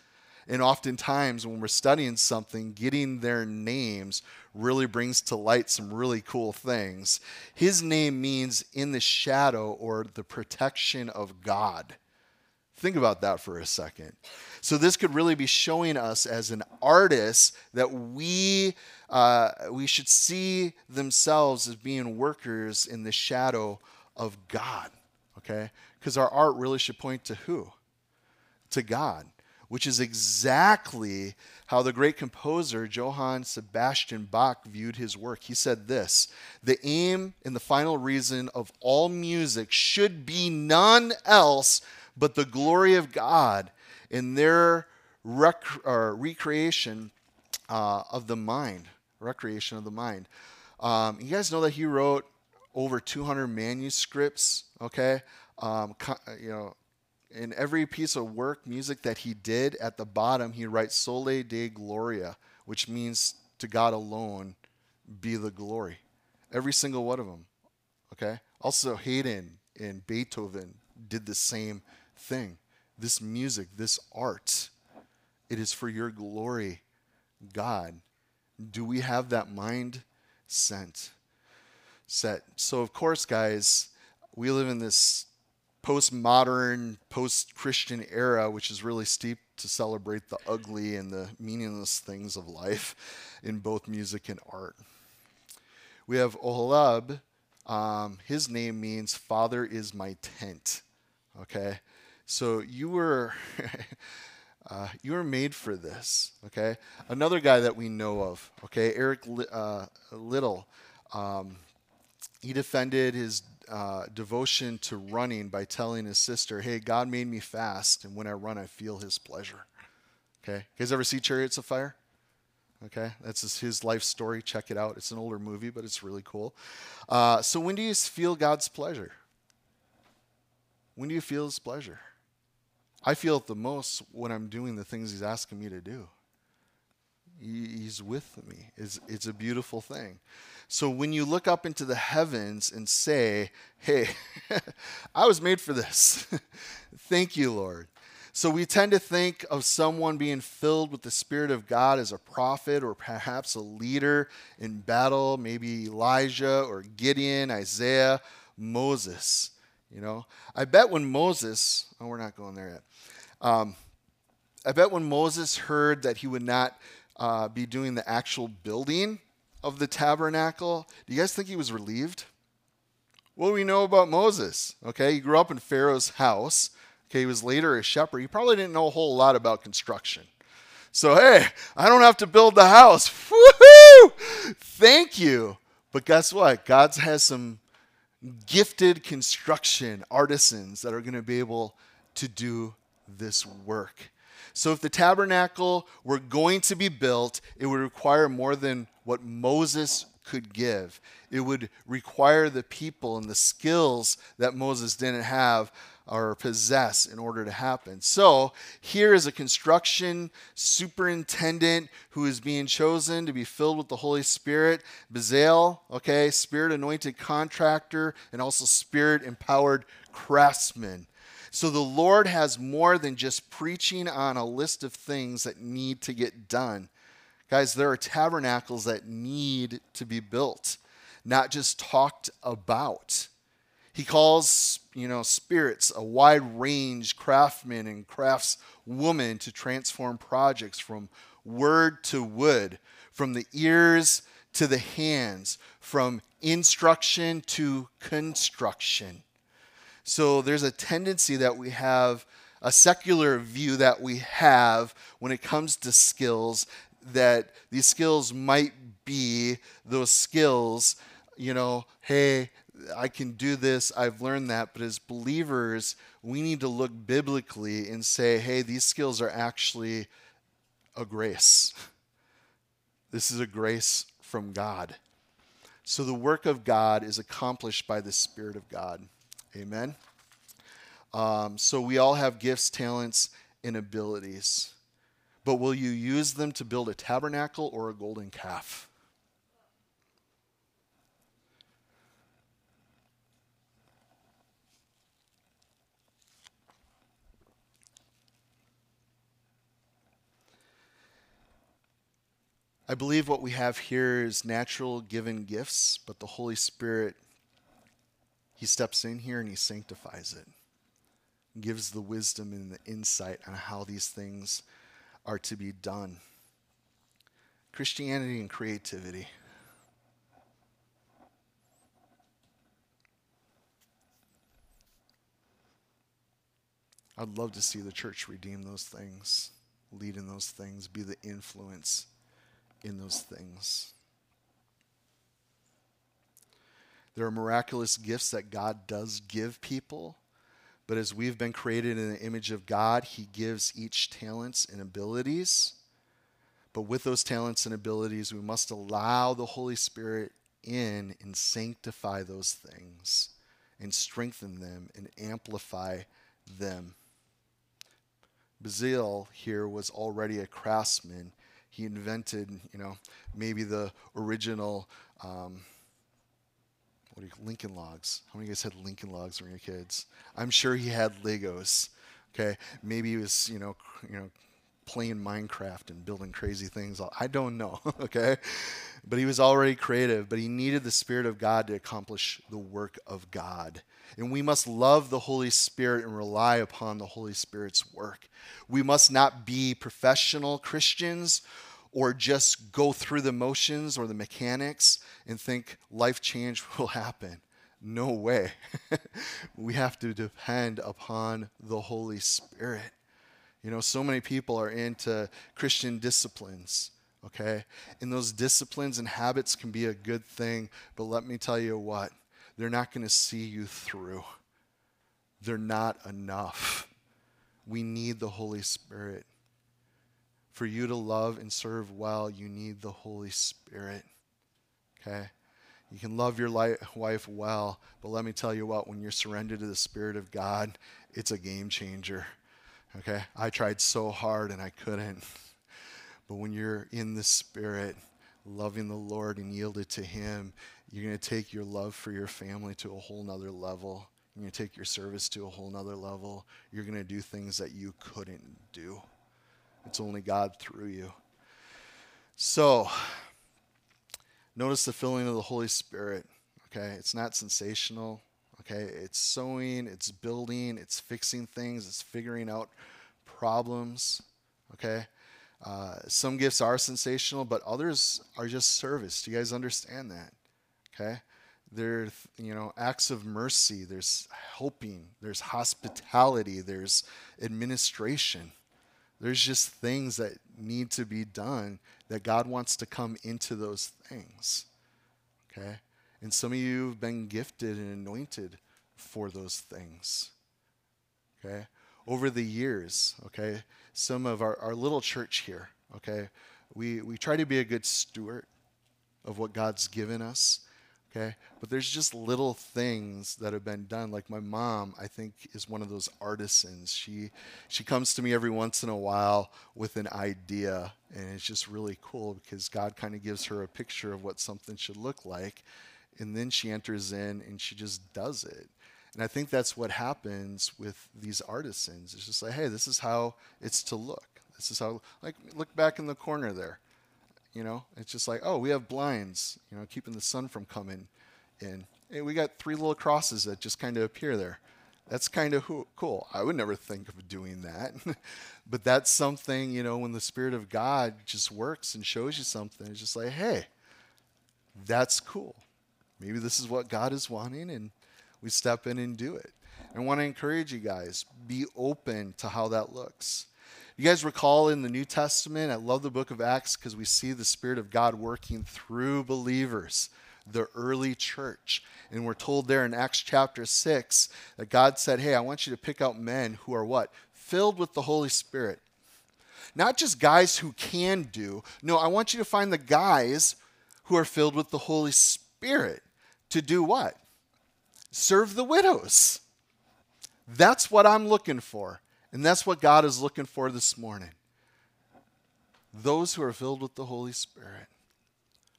S3: And oftentimes, when we're studying something, getting their names really brings to light some really cool things. His name means in the shadow or the protection of God. Think about that for a second. So, this could really be showing us as an artist that we, uh, we should see themselves as being workers in the shadow of God, okay? Because our art really should point to who? To God, which is exactly how the great composer Johann Sebastian Bach viewed his work. He said this The aim and the final reason of all music should be none else but the glory of God in their rec- recreation uh, of the mind, recreation of the mind. Um, you guys know that he wrote over 200 manuscripts, okay? Um, you know, in every piece of work, music that he did, at the bottom, he writes Soli Deo Gloria, which means to God alone be the glory. Every single one of them. Okay? Also, Haydn and Beethoven did the same thing. This music, this art, it is for your glory, God. Do we have that mind sent? Set. So, of course, guys, we live in this postmodern, post Christian era, which is really steep to celebrate the ugly and the meaningless things of life in both music and art. We have Oholiab. Um, his name means Father is my tent. Okay? So you were. (laughs) Uh, you were made for this, okay? Another guy that we know of, okay, Eric uh, Liddell. Um, he defended his uh, devotion to running by telling his sister, "Hey, God made me fast, and when I run, I feel His pleasure." Okay, you guys ever see Chariots of Fire? Okay, that's his life story. Check it out. It's an older movie, but it's really cool. Uh, so, when do you feel God's pleasure? When do you feel His pleasure? I feel it the most when I'm doing the things He's asking me to do. He's with me. It's, it's a beautiful thing. So when you look up into the heavens and say, hey, (laughs) I was made for this. (laughs) Thank you, Lord. So we tend to think of someone being filled with the Spirit of God as a prophet or perhaps a leader in battle, maybe Elijah or Gideon, Isaiah, Moses. You know, I bet when Moses, oh, we're not going there yet. Um, I bet when Moses heard that he would not uh, be doing the actual building of the tabernacle, do you guys think he was relieved? What do we know about Moses? Okay, he grew up in Pharaoh's house. Okay, he was later a shepherd. He probably didn't know a whole lot about construction. So, hey, I don't have to build the house. (laughs) Woohoo! Thank you. But guess what? God has some gifted construction artisans that are going to be able to do this work. So, if the tabernacle were going to be built, it would require more than what Moses could give. It would require the people and the skills that Moses didn't have or possess in order to happen. So, here is a construction superintendent who is being chosen to be filled with the Holy Spirit. Bezalel, okay, spirit anointed contractor, and also spirit empowered craftsman. So the Lord has more than just preaching on a list of things that need to get done. Guys, there are tabernacles that need to be built, not just talked about. He calls, you know, spirits, a wide range craftsmen and craftswomen to transform projects from word to wood, from the ears to the hands, from instruction to construction. So there's a tendency that we have, a secular view that we have when it comes to skills, that these skills might be those skills, you know, hey, I can do this, I've learned that. But as believers, we need to look biblically and say, hey, these skills are actually a grace. (laughs) This is a grace from God. So the work of God is accomplished by the Spirit of God. Amen. Um, so we all have gifts, talents, and abilities. But will you use them to build a tabernacle or a golden calf? I believe what we have here is natural given gifts, but the Holy Spirit he steps in here and he sanctifies it, gives the wisdom and the insight on how these things are to be done. Christianity and creativity. I'd love to see the church redeem those things, lead in those things, be the influence in those things. There are miraculous gifts that God does give people. But as we've been created in the image of God, He gives each talents and abilities. But with those talents and abilities, we must allow the Holy Spirit in and sanctify those things and strengthen them and amplify them. Bezalel here was already a craftsman. He invented, you know, maybe the original, um, what do you, Lincoln Logs. How many of you guys had Lincoln Logs when you were kids? I'm sure he had Legos. Okay, maybe he was, you know, you know, playing Minecraft and building crazy things. I don't know, (laughs) okay? But he was already creative, but he needed the Spirit of God to accomplish the work of God. And we must love the Holy Spirit and rely upon the Holy Spirit's work. We must not be professional Christians or just go through the motions or the mechanics and think life change (laughs) will happen. No way. (laughs) we have to depend upon the Holy Spirit. You know, so many people are into Christian disciplines, okay? And those disciplines and habits can be a good thing, but let me tell you what, they're not going to see you through. They're not enough. We need the Holy Spirit. For you to love and serve well, you need the Holy Spirit. Okay? You can love your wife well, but let me tell you what, when you're surrendered to the Spirit of God, it's a game changer. Okay? I tried so hard and I couldn't. But when you're in the Spirit, loving the Lord and yielded to Him, you're going to take your love for your family to a whole nother level. You're going to take your service to a whole nother level. You're going to do things that you couldn't do. It's only God through you. So, notice the filling of the Holy Spirit. Okay? It's not sensational. Okay? It's sowing, it's building, it's fixing things, it's figuring out problems. Okay? Uh, some gifts are sensational, but others are just service. Do you guys understand that? Okay? There's, you know, acts of mercy, there's helping, there's hospitality, there's administration. There's just things that need to be done that God wants to come into those things. Okay? And some of you have been gifted and anointed for those things. Okay? Over the years, okay, some of our, our little church here, okay, we, we try to be a good steward of what God's given us. Okay? But there's just little things that have been done. Like my mom, I think, is one of those artisans. She she comes to me every once in a while with an idea, and it's just really cool because God kind of gives her a picture of what something should look like, and then she enters in and she just does it. And I think that's what happens with these artisans. It's just like, hey, this is how it's to look. This is how, like, look back in the corner there. You know, it's just like, oh, we have blinds, you know, keeping the sun from coming in. Hey, we got three little crosses that just kind of appear there. That's kind of cool. I would never think of doing that. (laughs) but that's something, you know, when the Spirit of God just works and shows you something, it's just like, hey, that's cool. Maybe this is what God is wanting, and we step in and do it. I want to encourage you guys be open to how that looks. You guys recall in the New Testament, I love the book of Acts because we see the Spirit of God working through believers, the early church. And we're told there in Acts chapter 6 that God said, Hey, I want you to pick out men who are what? Filled with the Holy Spirit. Not just guys who can do. No, I want you to find the guys who are filled with the Holy Spirit to do what? Serve the widows. That's what I'm looking for. And that's what God is looking for this morning. Those who are filled with the Holy Spirit.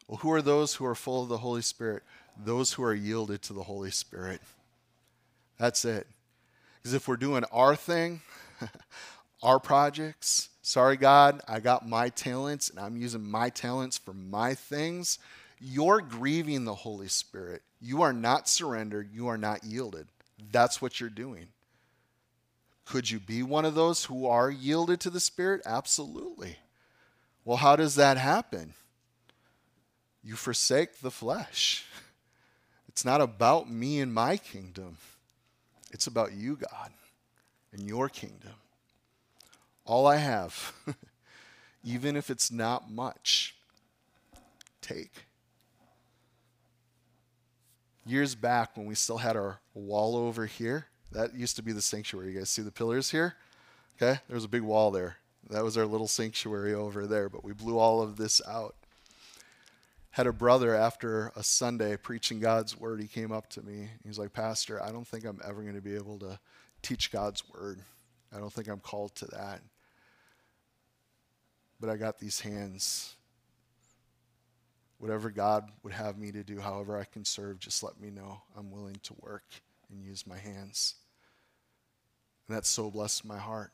S3: Well, who are those who are full of the Holy Spirit? Those who are yielded to the Holy Spirit. That's it. Because if we're doing our thing, (laughs) our projects, sorry, God, I got my talents and I'm using my talents for my things, you're grieving the Holy Spirit. You are not surrendered. You are not yielded. That's what you're doing. Could you be one of those who are yielded to the Spirit? Absolutely. Well, how does that happen? You forsake the flesh. It's not about me and my kingdom, it's about you, God, and your kingdom. All I have, (laughs) even if it's not much, take. Years back, when we still had our wall over here, that used to be the sanctuary. You guys see the pillars here? Okay, there's a big wall there. That was our little sanctuary over there, but we blew all of this out. Had a brother after a Sunday preaching God's word. He came up to me. He's like, Pastor, I don't think I'm ever going to be able to teach God's word. I don't think I'm called to that. But I got these hands. Whatever God would have me to do, however I can serve, just let me know. I'm willing to work and use my hands. And that so blessed my heart.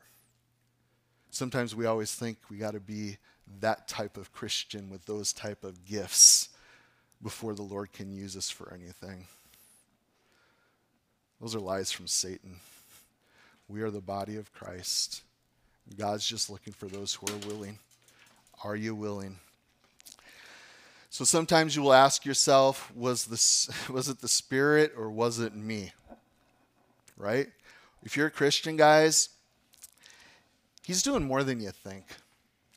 S3: Sometimes we always think we got to be that type of Christian with those type of gifts before the Lord can use us for anything. Those are lies from Satan. We are the body of Christ. God's just looking for those who are willing. Are you willing? So sometimes you will ask yourself, was this (laughs) was it the spirit or was it me? Right? If you're a Christian, guys, he's doing more than you think.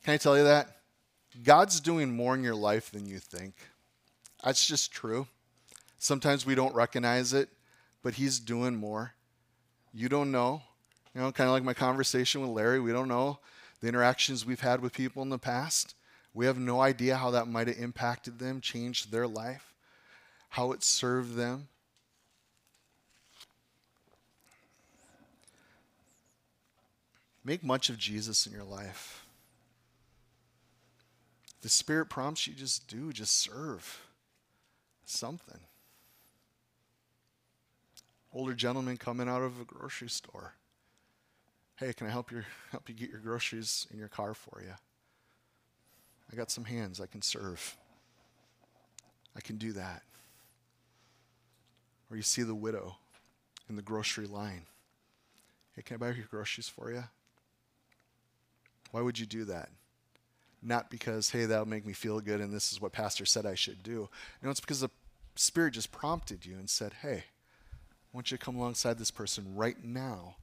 S3: Can I tell you that? God's doing more in your life than you think. That's just true. Sometimes we don't recognize it, but he's doing more. You don't know. You know, kind of like my conversation with Larry, we don't know the interactions we've had with people in the past. We have no idea how that might have impacted them, changed their life, how it served them. Make much of Jesus in your life. The Spirit prompts you just do, just serve something. Older gentleman coming out of a grocery store. Hey, can I help you help you get your groceries in your car for you? I got some hands I can serve. I can do that. Or you see the widow in the grocery line. Hey, can I buy your groceries for you? Why would you do that? Not because, hey, that'll make me feel good and this is what Pastor said I should do. No, it's because the Spirit just prompted you and said, hey, I want you to come alongside this person right now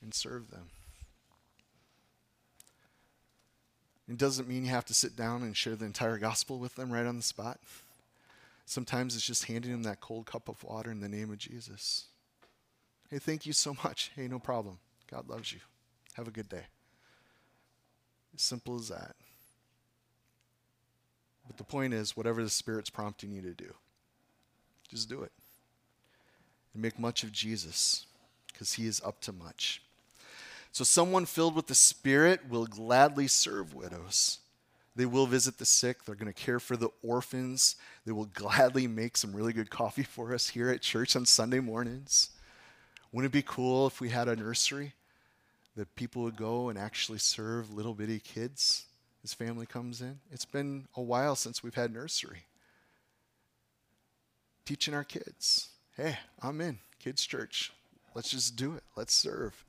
S3: and serve them. It doesn't mean you have to sit down and share the entire gospel with them right on the spot. Sometimes it's just handing them that cold cup of water in the name of Jesus. Hey, thank you so much. Hey, no problem. God loves you. Have a good day. As simple as that. But the point is, whatever the Spirit's prompting you to do, just do it. And make much of Jesus, because he is up to much. So, someone filled with the Spirit will gladly serve widows. They will visit the sick. They're going to care for the orphans. They will gladly make some really good coffee for us here at church on Sunday mornings. Wouldn't it be cool if we had a nursery that people would go and actually serve little bitty kids as family comes in? It's been a while since we've had nursery. Teaching our kids hey, I'm in, kids' church. Let's just do it. Let's serve.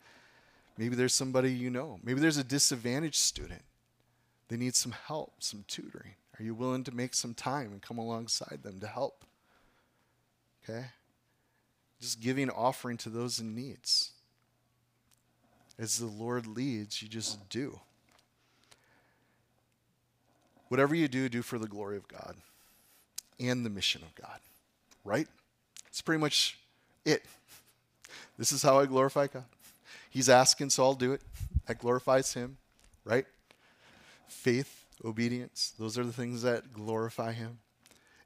S3: Maybe there's somebody you know. Maybe there's a disadvantaged student. They need some help, some tutoring. Are you willing to make some time and come alongside them to help? Okay? Just giving offering to those in needs. As the Lord leads, you just do. Whatever you do, do for the glory of God and the mission of God. Right? It's pretty much it. This is how I glorify God. He's asking, so I'll do it. That glorifies Him, right? Faith, obedience, those are the things that glorify Him.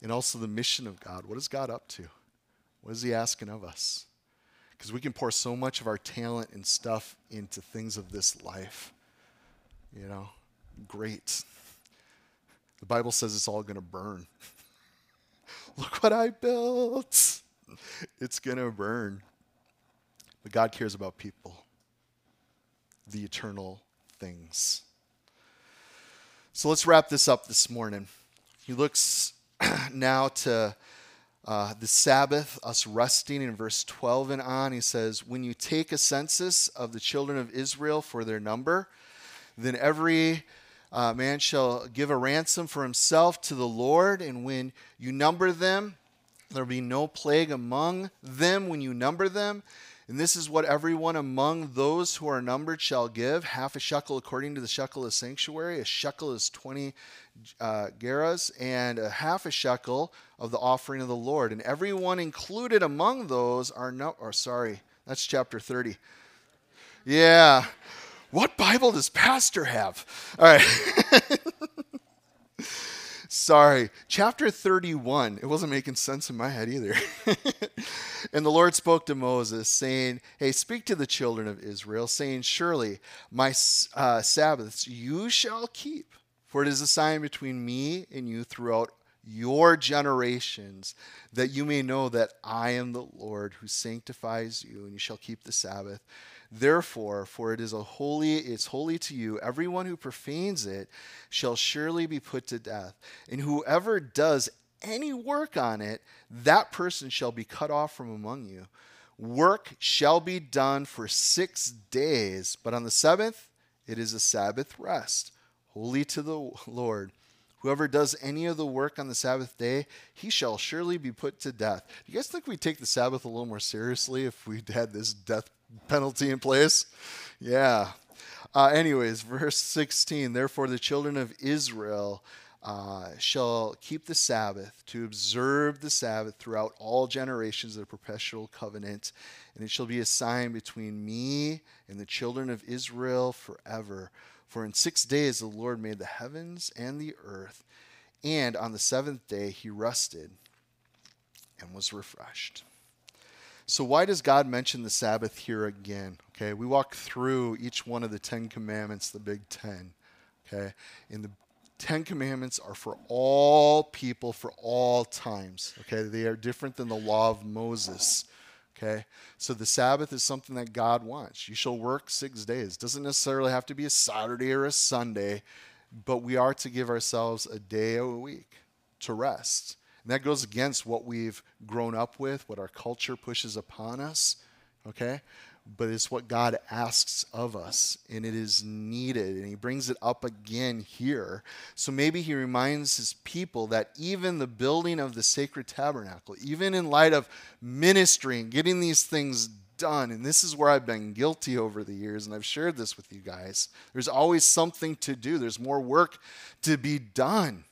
S3: And also the mission of God. What is God up to? What is He asking of us? Because we can pour so much of our talent and stuff into things of this life. You know, great. The Bible says it's all going to burn. (laughs) Look what I built. It's going to burn. But God cares about people the eternal things. So let's wrap this up this morning. He looks (clears throat) now to uh, the Sabbath, us resting in verse 12 and on. He says, When you take a census of the children of Israel for their number, then every uh, man shall give a ransom for himself to the Lord. And when you number them, there will be no plague among them when you number them. And this is what everyone among those who are numbered shall give half a shekel according to the shekel of sanctuary. A shekel is 20 uh, gerahs, and a half a shekel of the offering of the Lord. And everyone included among those are no, or sorry, that's chapter 30. Yeah. What Bible does Pastor have? All right. (laughs) Sorry. Chapter 31. It wasn't making sense in my head either. (laughs) and the Lord spoke to Moses, saying, Hey, speak to the children of Israel, saying, Surely my uh, Sabbaths you shall keep, for it is a sign between me and you throughout your generations, that you may know that I am the Lord who sanctifies you, and you shall keep the Sabbath. Therefore, for it is a holy, it's holy to you, everyone who profanes it shall surely be put to death. And whoever does any work on it, that person shall be cut off from among you. Work shall be done for six days, but on the seventh it is a Sabbath rest, holy to the Lord. Whoever does any of the work on the Sabbath day, he shall surely be put to death. Do you guys think we'd take the Sabbath a little more seriously if we had this death penalty in place? Yeah. Uh, anyways, verse 16 Therefore, the children of Israel uh, shall keep the Sabbath, to observe the Sabbath throughout all generations of the perpetual covenant, and it shall be a sign between me and the children of Israel forever. For in six days the Lord made the heavens and the earth, and on the seventh day he rested and was refreshed. So, why does God mention the Sabbath here again? Okay, we walk through each one of the Ten Commandments, the Big Ten. Okay, and the Ten Commandments are for all people for all times. Okay, they are different than the law of Moses. Okay? So the Sabbath is something that God wants. You shall work six days. Doesn't necessarily have to be a Saturday or a Sunday, but we are to give ourselves a day a week to rest. And that goes against what we've grown up with, what our culture pushes upon us. Okay? but it's what God asks of us, and it is needed. And he brings it up again here. So maybe he reminds his people that even the building of the sacred tabernacle, even in light of ministry and getting these things done, and this is where I've been guilty over the years, and I've shared this with you guys. There's always something to do, there's more work to be done.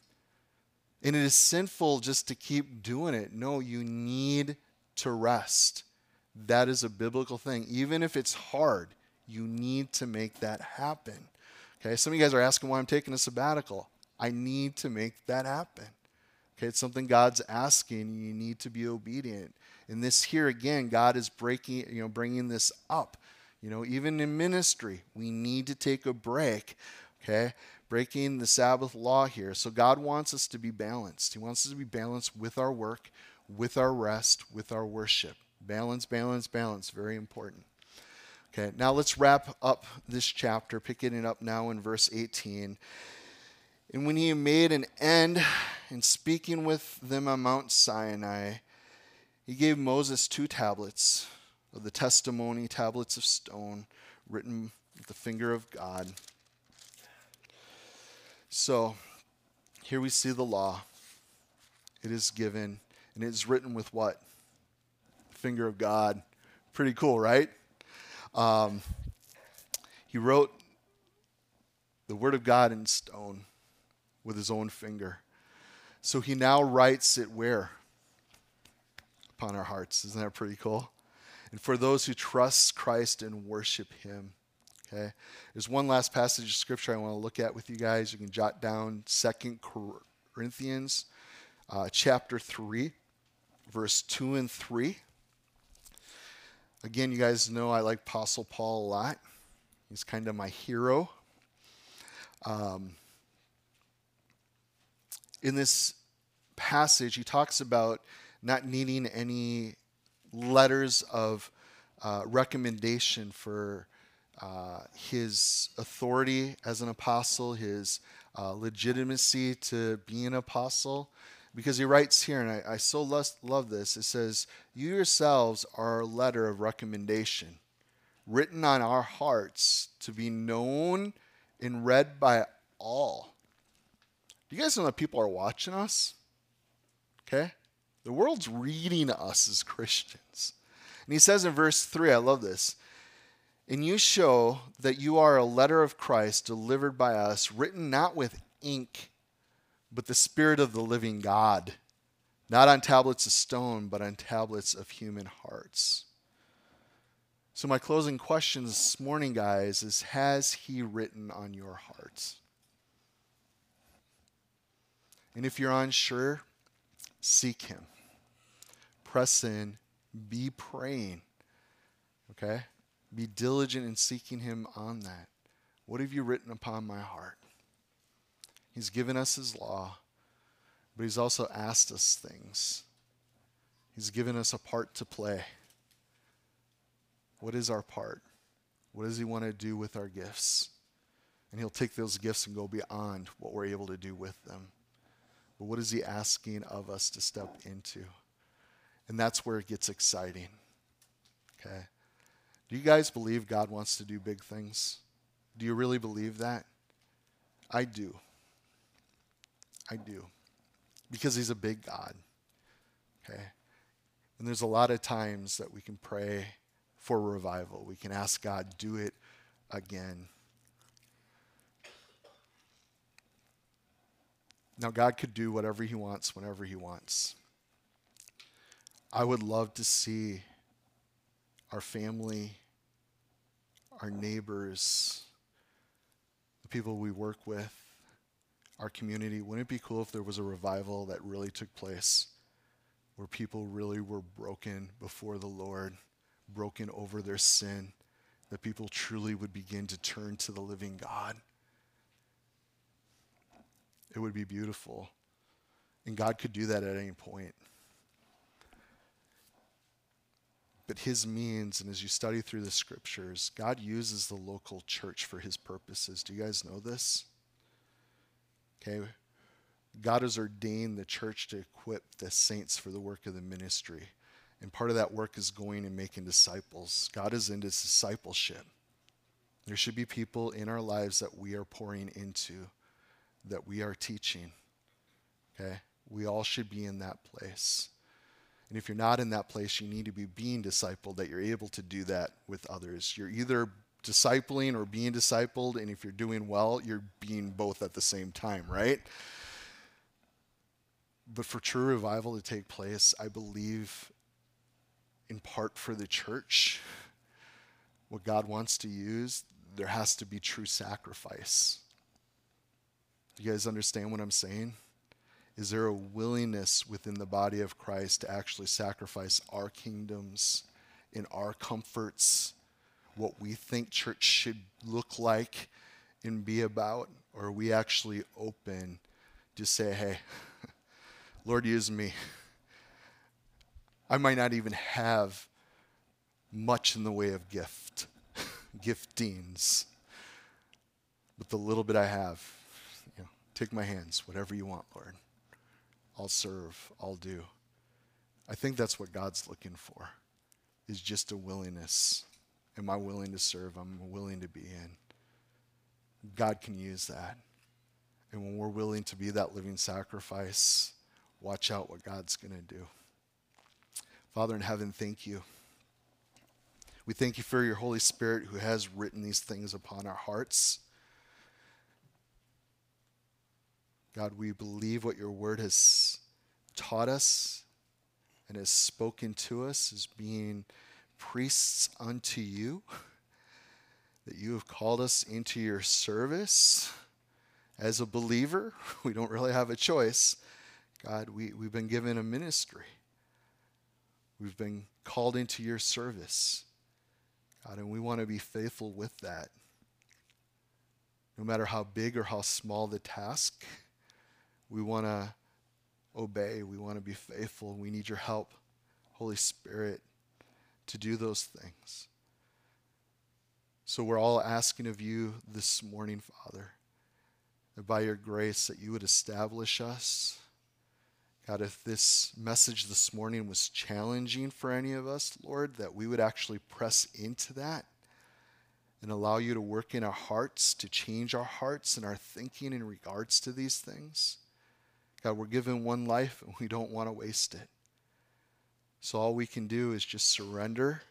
S3: And it is sinful just to keep doing it. No, you need to rest. That is a biblical thing. Even if it's hard, you need to make that happen. Okay, some of you guys are asking why I'm taking a sabbatical. I need to make that happen. Okay, it's something God's asking. You need to be obedient. And this here again, God is breaking, you know, bringing this up. You know, even in ministry, we need to take a break. Okay, breaking the Sabbath law here. So God wants us to be balanced. He wants us to be balanced with our work, with our rest, with our worship. Balance, balance, balance. Very important. Okay, now let's wrap up this chapter, picking it up now in verse 18. And when he made an end in speaking with them on Mount Sinai, he gave Moses two tablets of the testimony, tablets of stone, written with the finger of God. So here we see the law. It is given, and it is written with what? finger of God. Pretty cool, right? Um, he wrote the Word of God in stone with his own finger. So he now writes it where? Upon our hearts. Isn't that pretty cool? And for those who trust Christ and worship him. Okay. There's one last passage of scripture I want to look at with you guys. You can jot down Second Corinthians uh, chapter 3, verse 2 and 3. Again, you guys know I like Apostle Paul a lot. He's kind of my hero. Um, in this passage, he talks about not needing any letters of uh, recommendation for uh, his authority as an apostle, his uh, legitimacy to be an apostle because he writes here, and I, I so love this it says, You yourselves are a letter of recommendation, written on our hearts to be known and read by all. Do you guys know that people are watching us? Okay? The world's reading us as Christians. And he says in verse 3, I love this. And you show that you are a letter of Christ delivered by us, written not with ink but the Spirit of the living God, not on tablets of stone, but on tablets of human hearts. So, my closing question this morning, guys, is Has He written on your hearts? And if you're unsure, seek Him. Press in, be praying. Okay? Be diligent in seeking Him on that. What have you written upon my heart? He's given us His law, but He's also asked us things. He's given us a part to play. What is our part? What does He want to do with our gifts? And He'll take those gifts and go beyond what we're able to do with them. But what is He asking of us to step into? And that's where it gets exciting. Okay? Do you guys believe God wants to do big things? Do you really believe that? I do. I do. Because He's a big God. Okay? And there's a lot of times that we can pray for revival. We can ask God, do it again. Now, God could do whatever He wants whenever He wants. I would love to see our family, our neighbors, the people we work with, our community. Wouldn't it be cool if there was a revival that really took place where people really were broken before the Lord, broken over their sin, that people truly would begin to turn to the living God? It would be beautiful. And God could do that at any point. But his means, and as you study through the scriptures, God uses the local church for his purposes. Do you guys know this? Okay. God has ordained the church to equip the saints for the work of the ministry. And part of that work is going and making disciples. God is into discipleship. There should be people in our lives that we are pouring into that we are teaching. Okay? We all should be in that place. And if you're not in that place, you need to be being discipled, that you're able to do that with others. You're either discipling or being discipled, and if you're doing well, you're being both at the same time, right? But for true revival to take place, I believe in part for the church, what God wants to use, there has to be true sacrifice. You guys understand what I'm saying? Is there a willingness within the body of Christ to actually sacrifice our kingdoms in our comforts, what we think church should look like and be about? Or are we actually open to say, hey, (laughs) Lord, use me? I might not even have much in the way of gift, (laughs) giftings, but the little bit I have, you know, take my hands, whatever you want, Lord. I'll serve, I'll do. I think that's what God's looking for, is just a willingness. Am I willing to serve? I'm willing to be in. God can use that. And when we're willing to be that living sacrifice, watch out what God's going to do. Father in heaven, thank you. We thank you for your Holy Spirit who has written these things upon our hearts. God, we believe what your word has taught us and has spoken to us as being priests unto you, that you have called us into your service. As a believer, (laughs) we don't really have a choice. God, we, we've been given a ministry. We've been called into your service. God, and we want to be faithful with that. No matter how big or how small the task, we want to obey. We want to be faithful. We need your help, Holy Spirit, to do those things. So we're all asking of you this morning, Father, that by your grace that you would establish us. God, if this message this morning was challenging for any of us, Lord, that we would actually press into that and allow you to work in our hearts, to change our hearts and our thinking in regards to these things. God, we're given one life and we don't want to waste it. So all we can do is just surrender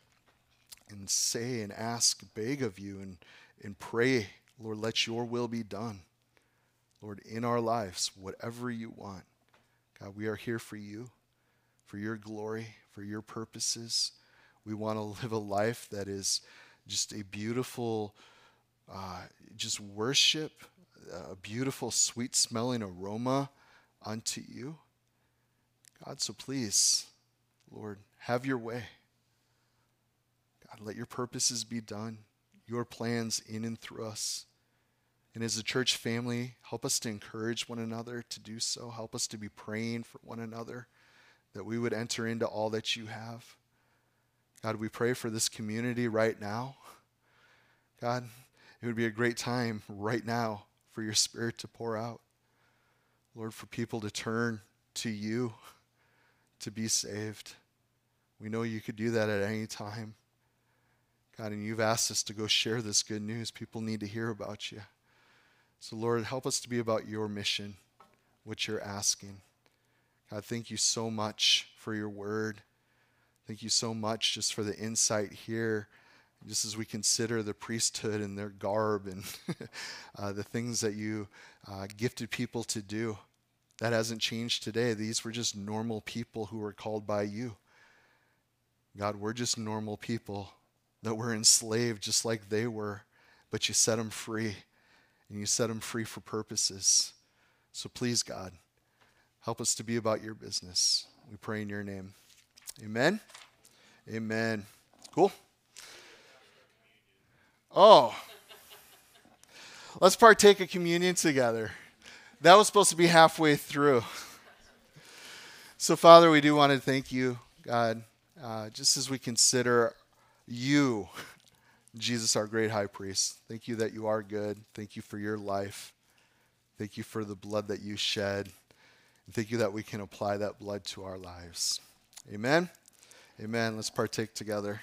S3: and say and ask, beg of you, and, and pray, Lord, let your will be done. Lord, in our lives, whatever you want. God, we are here for you, for your glory, for your purposes. We want to live a life that is just a beautiful, uh, just worship, a beautiful, sweet smelling aroma unto you. God, so please, Lord, have your way. God, let your purposes be done, your plans in and through us. And as a church family, help us to encourage one another to do so. Help us to be praying for one another that we would enter into all that you have. God, we pray for this community right now. God, it would be a great time right now for your spirit to pour out. Lord, for people to turn to you to be saved. We know you could do that at any time. God, and you've asked us to go share this good news. People need to hear about you. So, Lord, help us to be about your mission, what you're asking. God, thank you so much for your word. Thank you so much just for the insight here. Just as we consider the priesthood and their garb and (laughs) uh, the things that you uh, gifted people to do, that hasn't changed today. These were just normal people who were called by you. God, we're just normal people that were enslaved just like they were, but you set them free and you set them free for purposes. So please, God, help us to be about your business. We pray in your name. Amen. Amen. Cool. Oh, let's partake of communion together. That was supposed to be halfway through. So, Father, we do want to thank you, God, uh, just as we consider you, Jesus, our great high priest. Thank you that you are good. Thank you for your life. Thank you for the blood that you shed. And thank you that we can apply that blood to our lives. Amen. Amen. Let's partake together.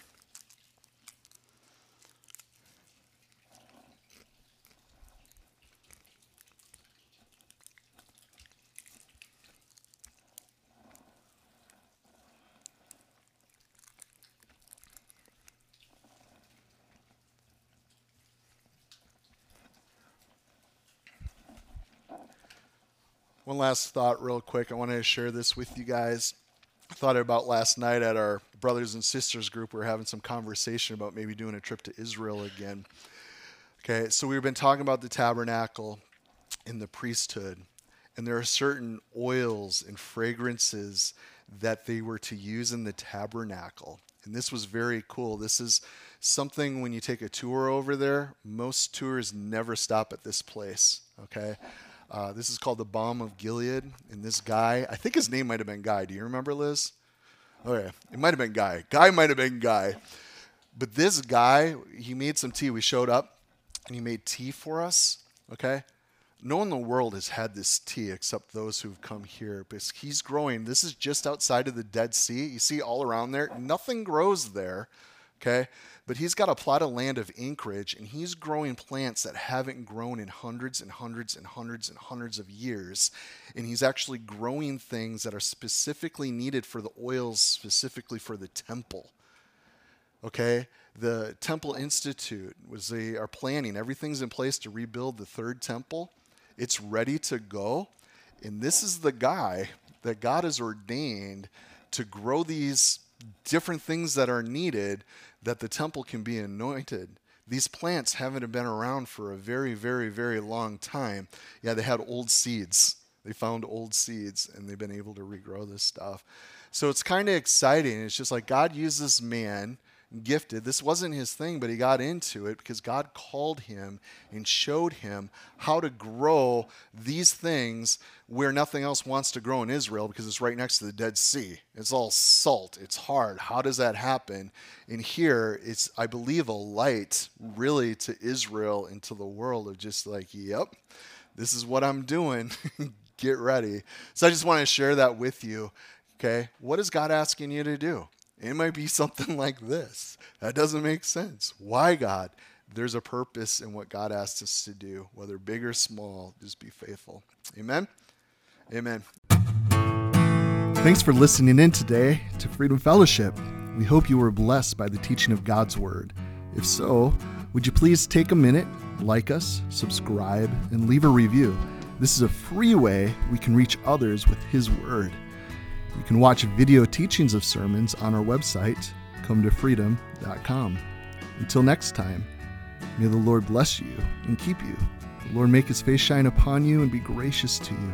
S3: One last thought, real quick. I want to share this with you guys. I thought about last night at our brothers and sisters group. We were having some conversation about maybe doing a trip to Israel again. Okay, so we've been talking about the tabernacle and the priesthood, and there are certain oils and fragrances that they were to use in the tabernacle. And this was very cool. This is something when you take a tour over there, most tours never stop at this place. Okay. Uh, this is called the Balm of Gilead, and this guy, I think his name might have been Guy. Do you remember, Liz? Okay, it might have been Guy. Guy might have been Guy. But this guy, he made some tea. We showed up, and he made tea for us. Okay, no one in the world has had this tea except those who've come here. Because he's growing. This is just outside of the Dead Sea. You see all around there, nothing grows there. Okay, but he's got a plot of land of Anchorage and he's growing plants that haven't grown in hundreds and hundreds and hundreds and hundreds of years. And he's actually growing things that are specifically needed for the oils, specifically for the temple. Okay? The Temple Institute was they are planning, everything's in place to rebuild the third temple. It's ready to go. And this is the guy that God has ordained to grow these different things that are needed that the temple can be anointed. These plants haven't been around for a very, very, very long time. Yeah, they had old seeds. They found old seeds and they've been able to regrow this stuff. So it's kind of exciting. It's just like God used this man gifted. This wasn't his thing, but he got into it because God called him and showed him how to grow these things where nothing else wants to grow in Israel because it's right next to the Dead Sea. It's all salt, it's hard. How does that happen? And here, it's, I believe, a light really to Israel and to the world of just like, yep, this is what I'm doing. (laughs) Get ready. So I just want to share that with you. Okay, what is God asking you to do? It might be (laughs) something like this. That doesn't make sense. Why, God? There's a purpose in what God asks us to do, whether big or small, just be faithful. Amen. Amen.
S4: Thanks for listening in today to Freedom Fellowship. We hope you were blessed by the teaching of God's Word. If so, would you please take a minute, like us, subscribe, and leave a review? This is a free way we can reach others with His Word. You can watch video teachings of sermons on our website, come to cometofreedom.com. Until next time, may the Lord bless you and keep you. The Lord make his face shine upon you and be gracious to you.